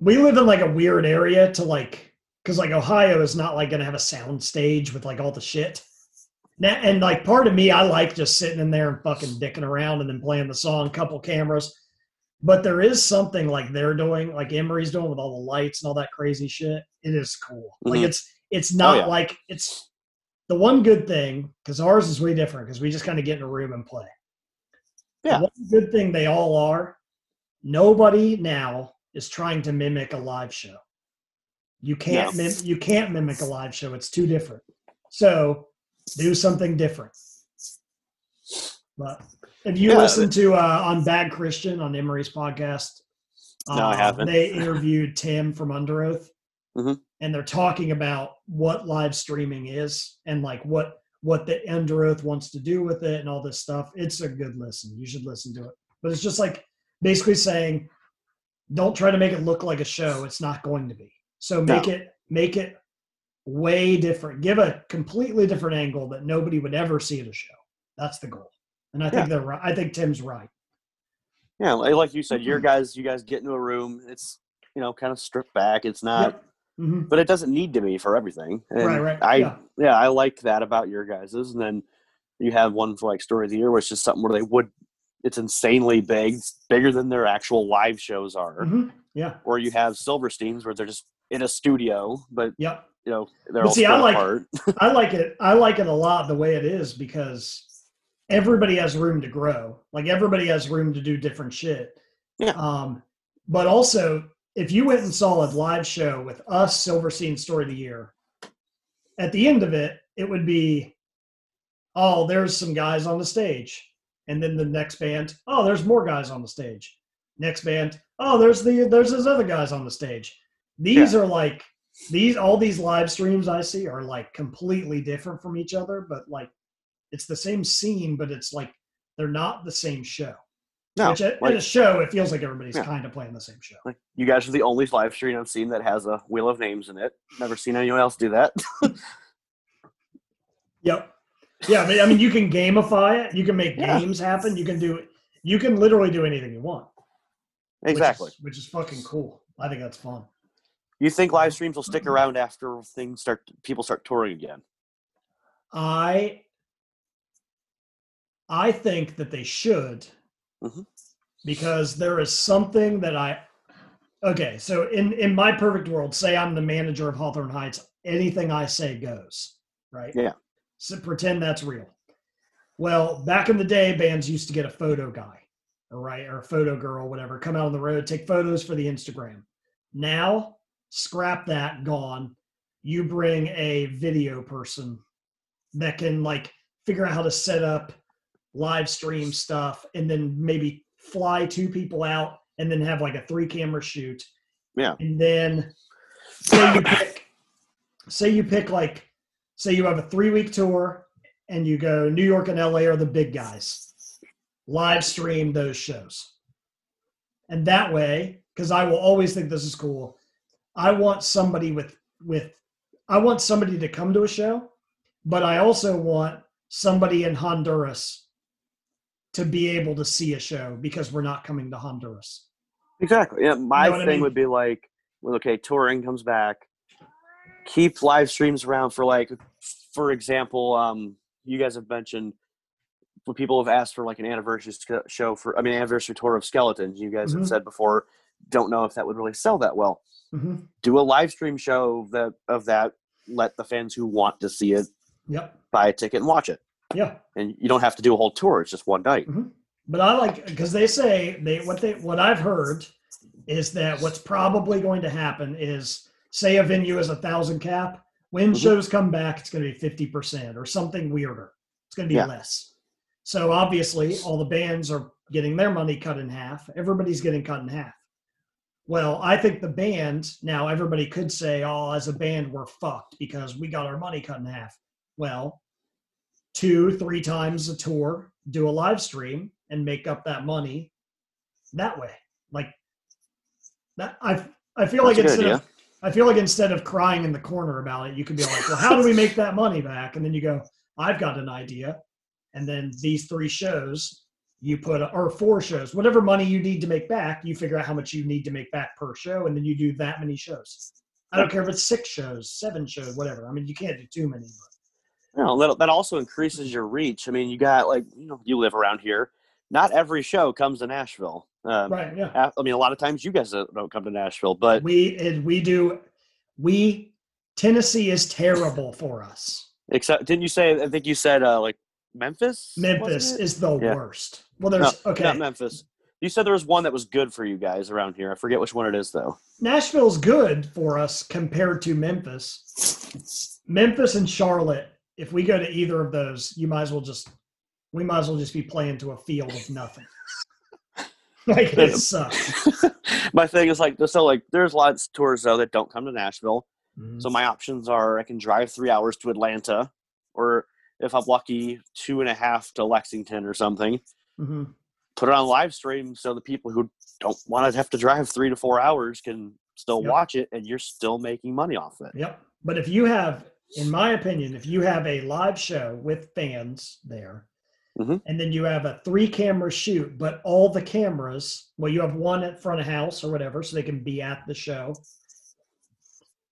we live in like a weird area to like because like Ohio is not like gonna have a sound stage with like all the shit. Now, and like part of me, I like just sitting in there and fucking dicking around and then playing the song, couple cameras. But there is something like they're doing, like Emery's doing with all the lights and all that crazy shit. It is cool. Like Mhm. it's it's not yeah. like it's the one good thing because ours is way different because we just kind of get in a room and play. Yeah. one good thing they all are. Nobody now is trying to mimic a live show. You can't No. mim- you can't mimic a live show. It's too different. So do something different. But if you Yeah, listen to uh, on Bad Christian on Emery's podcast, No, I uh, haven't. They interviewed Tim from Underoath, Mhm. and they're talking about what live streaming is and like what what the Oath wants to do with it and all this stuff. It's a good listen. You should listen to it. But it's just like basically saying, don't try to make it look like a show. It's not going to be. So make No. it make it way different. Give a completely different angle that nobody would ever see at a show. That's the goal. And I think they're right. I think Tim's right. yeah like, like you said your Mm-hmm. guys you guys get into a room it's you know kind of stripped back it's not Mhm. but it doesn't need to be for everything. And Right, right, I yeah. yeah. I like that about your guys's. And then you have one for like story of the year, which is something where they would it's insanely big, it's bigger than their actual live shows are. Mhm. Yeah. Or you have Silversteins where they're just in a studio, but Yep. you know they're But all see, I like- apart. I like it. I like it a lot the way it is because everybody has room to grow. Like everybody has room to do different shit. Yeah. Um, but also, if you went and saw a live show with us, Silverstein Story of the Year, at the end of it, it would be, oh, there's some guys on the stage, and then the next band, oh, there's more guys on the stage. Next band, oh, there's the there's those other guys on the stage. These are like these all these live streams I see are like completely different from each other, but like it's the same scene, but it's like they're not the same show. No, Which at, like, at a show, it feels like everybody's Yeah. kind of playing the same show. like you guys are the only live stream I've seen that has a wheel of names in it. Never seen anyone else do that. Yep. Yeah, but I mean, you can gamify it. You can make Yeah. games happen. You can do. it. You can literally do anything you want. which is- Exactly. Which is, fucking cool. I think that's fun. You think live streams will stick around after things start? People start touring again. I. I think that they should, Mhm. because there is something that I. Okay, so in in my perfect world, say I'm the manager of Hawthorne Heights, anything I say goes, right? Yeah. So pretend that's real. Well, back in the day, bands used to get a photo guy, or right, or a photo girl, whatever, come out on the road, take photos for the Instagram. Now, scrap that, gone. You bring a video person that can like figure out how to set up live stream stuff and then maybe fly two people out and then have like a three camera shoot. Yeah. And then say you pick say you pick like say you have a three week tour and you go New York and LA are the big guys. Live stream those shows. And that way, because I will always think this is cool, I want somebody with with I want somebody to come to a show, but I also want somebody in Honduras to be able to see a show because we're not coming to Honduras. Exactly. Yeah, my what I thing mean? would be like, well, okay, touring comes back. Keep live streams around for like, for example, um, you guys have mentioned when people have asked for like an anniversary show for, I mean, anniversary tour of Skeletons. You guys Mhm. have said before, don't know if that would really sell that well. Mhm. Do a live stream show that of that. Let the fans who want to see it Yep. buy a ticket and watch it, Yeah. and you don't have to do a whole tour. It's just one night. But I like because they say they what they what I've heard is that what's probably going to happen is say a venue is a thousand cap. When Mhm. shows come back, it's going to be fifty percent or something weirder. It's going to be Yeah. less. So obviously, all the bands are getting their money cut in half. Everybody's getting cut in half. Well, I think the band now everybody could say, "Oh, as a band, we're fucked because we got our money cut in half." Well, two, three times a tour, do a live stream, and make up that money that way. Like that, I I feel like That's good instead of I feel like instead of crying in the corner about it, you could be like, "Well, how do we make that money back?" And then you go, "I've got an idea," and then these three shows you put or four shows, whatever money you need to make back, you figure out how much you need to make back per show, and then you do that many shows. I don't care if it's six shows, seven shows, whatever. I mean, you can't do too many. But you know, that, that also increases your reach. I mean, you got like, you know, you live around here. Not every show comes to Nashville. Um, right, yeah. I mean, a lot of times you guys don't come to Nashville, but we and we do we Tennessee is terrible for us. except didn't you say? I think you said uh, like Memphis. Memphis is the Yeah. worst. Well, there's no, okay. not Memphis. You said there was one that was good for you guys around here. I forget which one it is though. Nashville's good for us compared to Memphis. Memphis and Charlotte. If we go to either of those, you might as well just we might as well just be playing to a field of nothing. like it sucks. my thing is like so like there's lots of tours though that don't come to Nashville. Mhm. So my options are I can drive three hours to Atlanta, or if I'm lucky, two and a half to Lexington or something. Mhm. Put it on live stream so the people who don't want to have to drive three to four hours can still Yep. watch it, and you're still making money off it. Yep. But if you have, in my opinion, if you have a live show with fans there, Mhm. and then you have a three camera shoot, but all the cameras, well, you have one at front of house or whatever, so they can be at the show.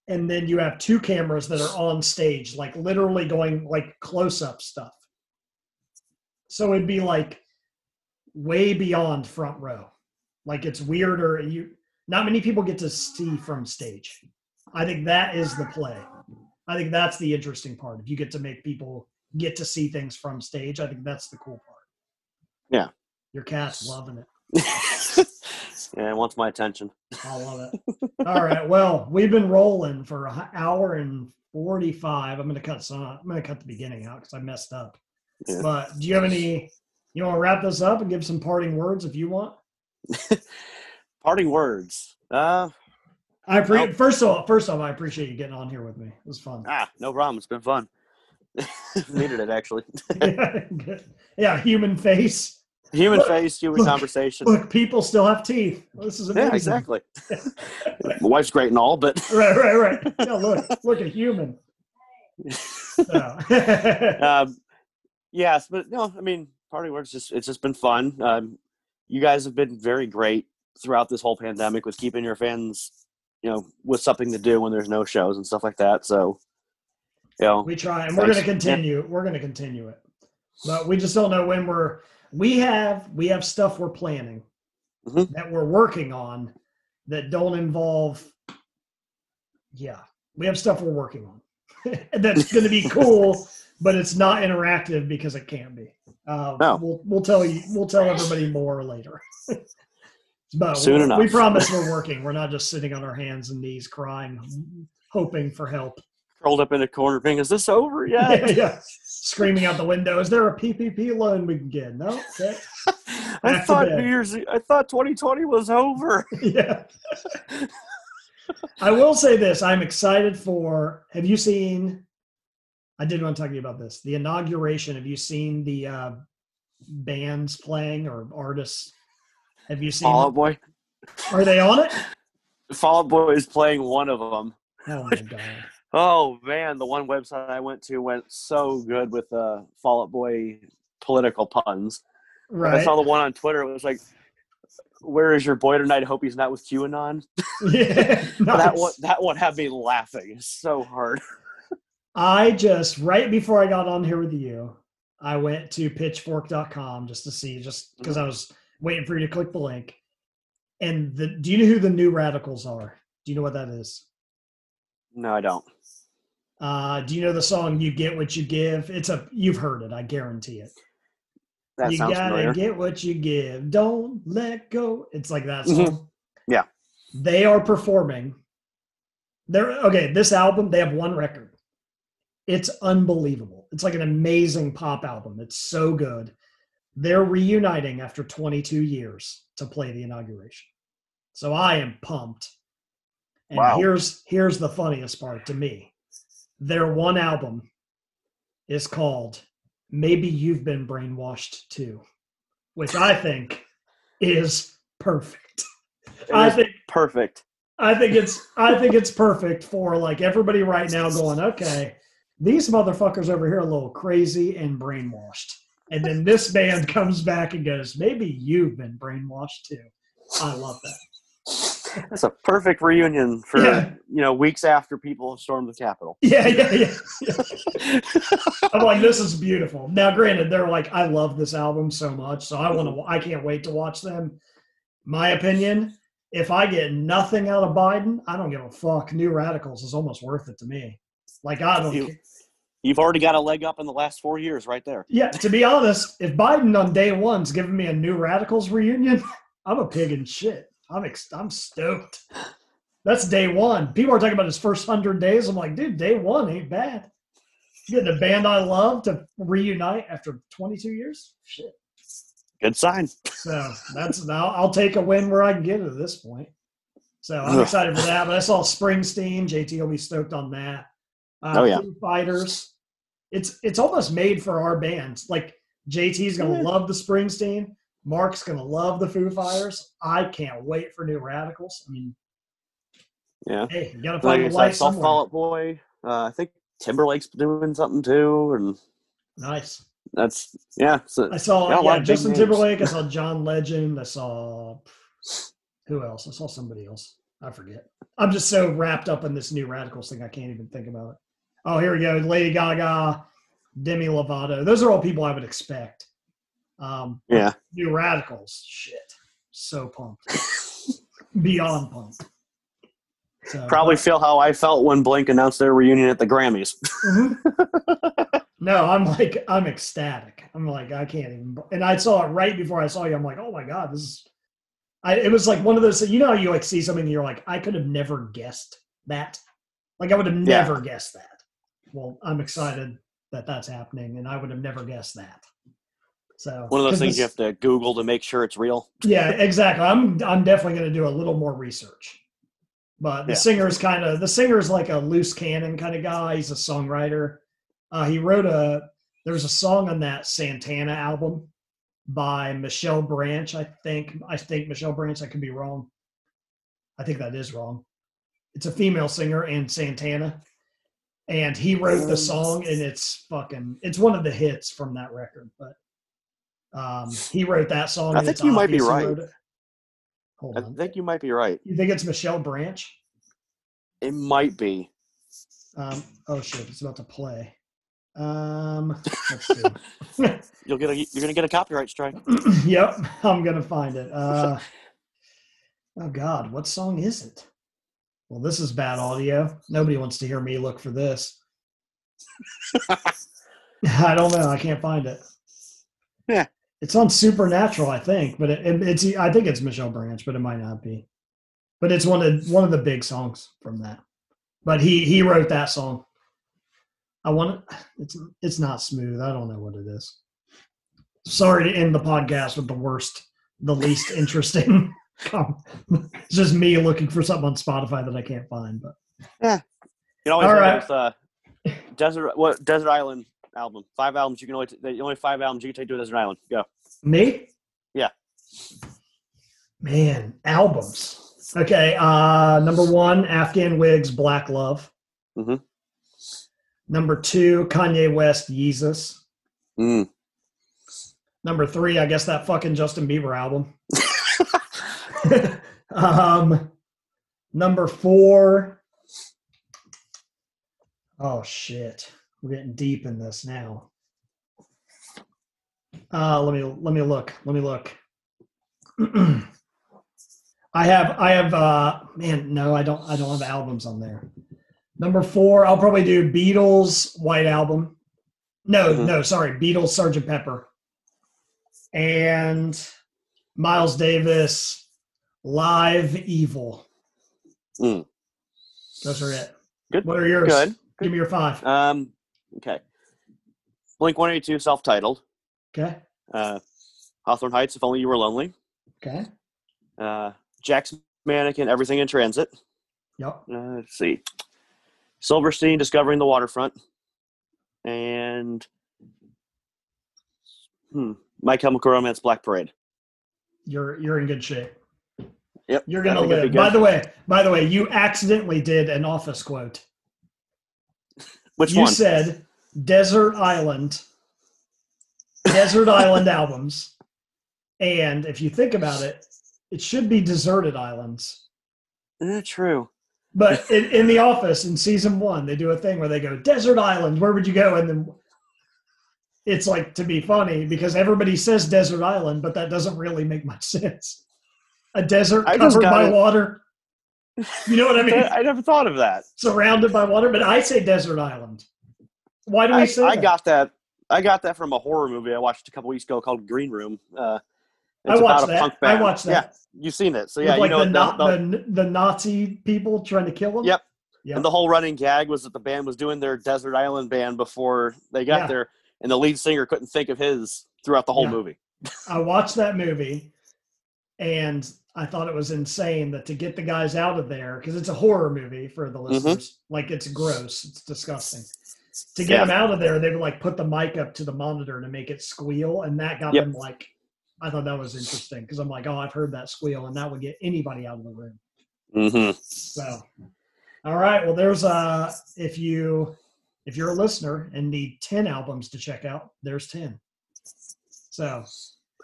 And then you have two cameras that are on stage, like literally going like close up stuff. So it'd be like way beyond front row. Like it's weirder. You not many people get to see from stage. I think that is the play. I think that's the interesting part. If you get to make people get to see things from stage, I think that's the cool part. Yeah. Your cat's loving it. yeah, it wants my attention. I love it. All right. Well, we've been rolling for an hour and 45. I'm going to cut some, I'm going to cut the beginning out because I messed up. Yeah. But do you have any, you want to wrap this up and give some parting words if you want? Parting words. Uh, I appreciate, first of all, first off, I appreciate you getting on here with me. It was fun. ah, no problem. It's been fun. Needed it actually. yeah, yeah, human face. Human Look, face, human look, conversation. Look, people still have teeth. This is amazing. yeah, exactly. my wife's great and all, but Right, right, right. Yeah, look, look at human. So. um, yes, but no, I mean, party works just it's just been fun. Um, you guys have been very great throughout this whole pandemic with keeping your fans, you know, with something to do when there's no shows and stuff like that. So, you know, we try, and we're going to continue. We're going to continue it, but we just don't know when we're. We have we have stuff we're planning Mhm. that we're working on that don't involve. Yeah, we have stuff we're working on that's going to be cool, but it's not interactive because it can't be. Uh, No. We'll we'll tell you we'll tell everybody more later. but Soon we, enough. we promise we're working. We're not just sitting on our hands and knees crying, hoping for help. curled up in a corner, being, "Is this over yet?" yeah, yeah. Screaming out the window, is there a PPP loan we can get? No? Okay. I thought bed. New Year's. I thought 2020 was over. yeah. I will say this. I'm excited for, have you seen, I did want to talk to you about this. The inauguration, have you seen the uh, bands playing or artists? Have you seen, Fall Out Boy. are they on it? Fall Out Boy is playing one of them. Oh my God. Oh man, the one website I went to went so good with uh, Fall Out Boy political puns. Right. I saw the one on Twitter. It was like, "Where is your boy tonight? Hope he's not with QAnon." yeah. That one, that one had me laughing so hard. I just right before I got on here with you, I went to pitchfork.com just to see, just because I was waiting for you to click the link. And the do you know who the new radicals are? Do you know what that is? No, I don't. Uh, do you know the song "You Get What You Give"? It's a you've heard it, I guarantee it. That you sounds gotta familiar. get what you give. Don't let go. It's like that Mhm. song. Yeah. They are performing. They're okay. This album, they have one record. It's unbelievable. It's like an amazing pop album. It's so good. They're reuniting after 22 years to play the inauguration. So I am pumped. And Wow. here's here's the funniest part to me. Their one album is called Maybe You've Been Brainwashed Too, which I think is perfect. It I think perfect. I think it's I think it's perfect for like everybody right now going, okay, these motherfuckers over here are a little crazy and brainwashed. And then this band comes back and goes, maybe you've been brainwashed too. I love that. That's a perfect reunion for Yeah. you know weeks after people have stormed the Capitol. Yeah, yeah, yeah. I'm like, this is beautiful. Now, granted, they're like, I love this album so much, so I want to. I can't wait to watch them. My opinion: if I get nothing out of Biden, I don't give a fuck. New Radicals is almost worth it to me. Like I don't. You- You've already got a leg up in the last four years, right there. Yeah, to be honest, if Biden on day one's giving me a New Radicals reunion, I'm a pig in shit. I'm ex- I'm stoked. That's day one. People are talking about his first hundred days. I'm like, dude, day one ain't bad. Getting a band I love to reunite after 22 years, shit. Good sign. So that's now I'll take a win where I can get it at this point. So I'm excited for that. But I saw Springsteen. JT will be stoked on that. Uh, Oh, yeah. Foo Fighters. It's it's almost made for our bands. Like JT's gonna Yeah. love the Springsteen. Mark's gonna love the Foo Fighters. I can't wait for New Radicals. I mean, Yeah. hey, you gotta Like find the said, I somewhere. Fall Out Boy. Uh, I think Timberlake's doing something too, and Nice. that's yeah. So I saw Yeah, Justin. Timberlake. I saw John Legend. I saw who else? I saw somebody else. I forget. I'm just so wrapped up in this new Radicals thing, I can't even think about it. Oh, here we go. Lady Gaga, Demi Lovato. Those are all people I would expect. Um, yeah, new Radicals. Shit, so pumped, beyond pumped. So, probably feel how I felt when Blink announced their reunion at the Grammys. Mhm. no, I'm like I'm ecstatic. I'm like I can't even. And I saw it right before I saw you. I'm like, oh my god, this is. I it was like one of those. You know, how you like see something and you're like, I could have never guessed that. Like I would have Yeah. never guessed that. Well, I'm excited that that's happening, and I would have never guessed that. So One of those things you have to Google to make sure it's real. yeah, exactly. I'm I'm definitely going to do a little more research. But the Yeah. singer's kind of the singer's like a loose cannon kind of guy. He's a songwriter. Uh, he wrote a there's a song on that Santana album by Michelle Branch. I think I think Michelle Branch. I could be wrong. I think that is wrong. It's a female singer and Santana. And he wrote the song, and it's fucking it's one of the hits from that record. But um, he wrote that song. I think you might be right. wrote it. Hold I on. think you might be right. You think it's Michelle Branch? It might be. Um, oh shit! It's about to play. Um, let's see. You'll get a. You're gonna get a copyright strike. yep, I'm gonna find it. Uh, oh God, what song is it? Well, this is bad audio. Nobody wants to hear me look for this. I don't know. I can't find it. Yeah. It's on Supernatural, I think, but it, it- it's I think it's Michelle Branch, but it might not be. But it's one of one of the big songs from that. But he he wrote that song. I want it. It's it's not smooth. I don't know what it is. Sorry to end the podcast with the worst, the least interesting. Com- it's just me looking for something on Spotify that I can't find. But yeah, You know, always All go right. with uh, desert. What desert island album? Five albums you can only. T- the only five albums you can take to a desert island. Go. me, Yeah. man, albums. Okay, uh, number one, Afghan Whigs, Black Love. Mhm. Number two, Kanye West, Yeezus. Mm. Number three, I guess that fucking Justin Bieber album. um, number four. Oh shit, we're getting deep in this now. Uh, let me let me look. Let me look. I have I have uh man no I don't I don't have albums on there. Number four I'll probably do Beatles White Album. No Mhm. no sorry Beatles Sergeant Pepper, and Miles Davis Live Evil. Mm. Those are it. Good. What are yours? Good. Give me your five. Um. Okay. Blink One Eighty Two, self-titled. Okay. Uh, Hawthorne Heights, If Only You Were Lonely. Okay. Uh, Jack's Mannequin, Everything in Transit. Yep. Uh, let's see. Silverstein, Discovering the Waterfront. And hmm, My Chemical Romance, Black Parade. You're you're in good shape. Yep. You're gonna I think it'd live. By the way, by the way, you accidentally did an office quote. Which you one? said Desert Island, Desert Island albums, and if you think about it, it should be Deserted Islands. Is that true. But in, in the office in season one, they do a thing where they go Desert Island. Where would you go? And then it's like to be funny because everybody says Desert Island, but that doesn't really make much sense. A desert I covered by it. water. You know what I mean? I never thought of that. Surrounded by water, but I say Desert Island. Why do we I, say I that? got that. I got that from a horror movie I watched a couple weeks ago called Green Room. Uh, I watched that. I watched that. Yeah, you've seen it. So yeah, you know the, the, the, the, the Nazi people trying to kill them. Yep. Yep. and the whole running gag was that the band was doing their desert island band before they got Yeah. there, and the lead singer couldn't think of his throughout the whole Yeah. movie. I watched that movie, and I thought it was insane that to get the guys out of there because it's a horror movie for the Mm-hmm. listeners. Like it's gross, it's disgusting. To get Yeah. them out of there, they would like put the mic up to the monitor to make it squeal, and that got Yep. them like. I thought that was interesting because I'm like, oh, I've heard that squeal, and that would get anybody out of the room. Mm-hmm. So, all right. Well, there's uh if you if you're a listener and need ten albums to check out, there's ten. So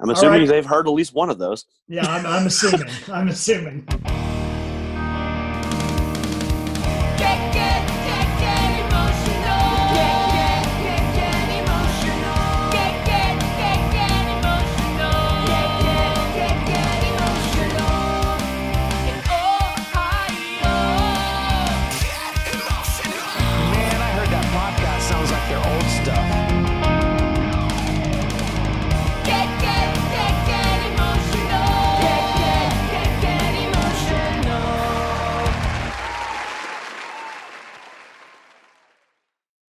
I'm assuming right. they've heard at least one of those. yeah, I'm, I'm assuming. I'm assuming.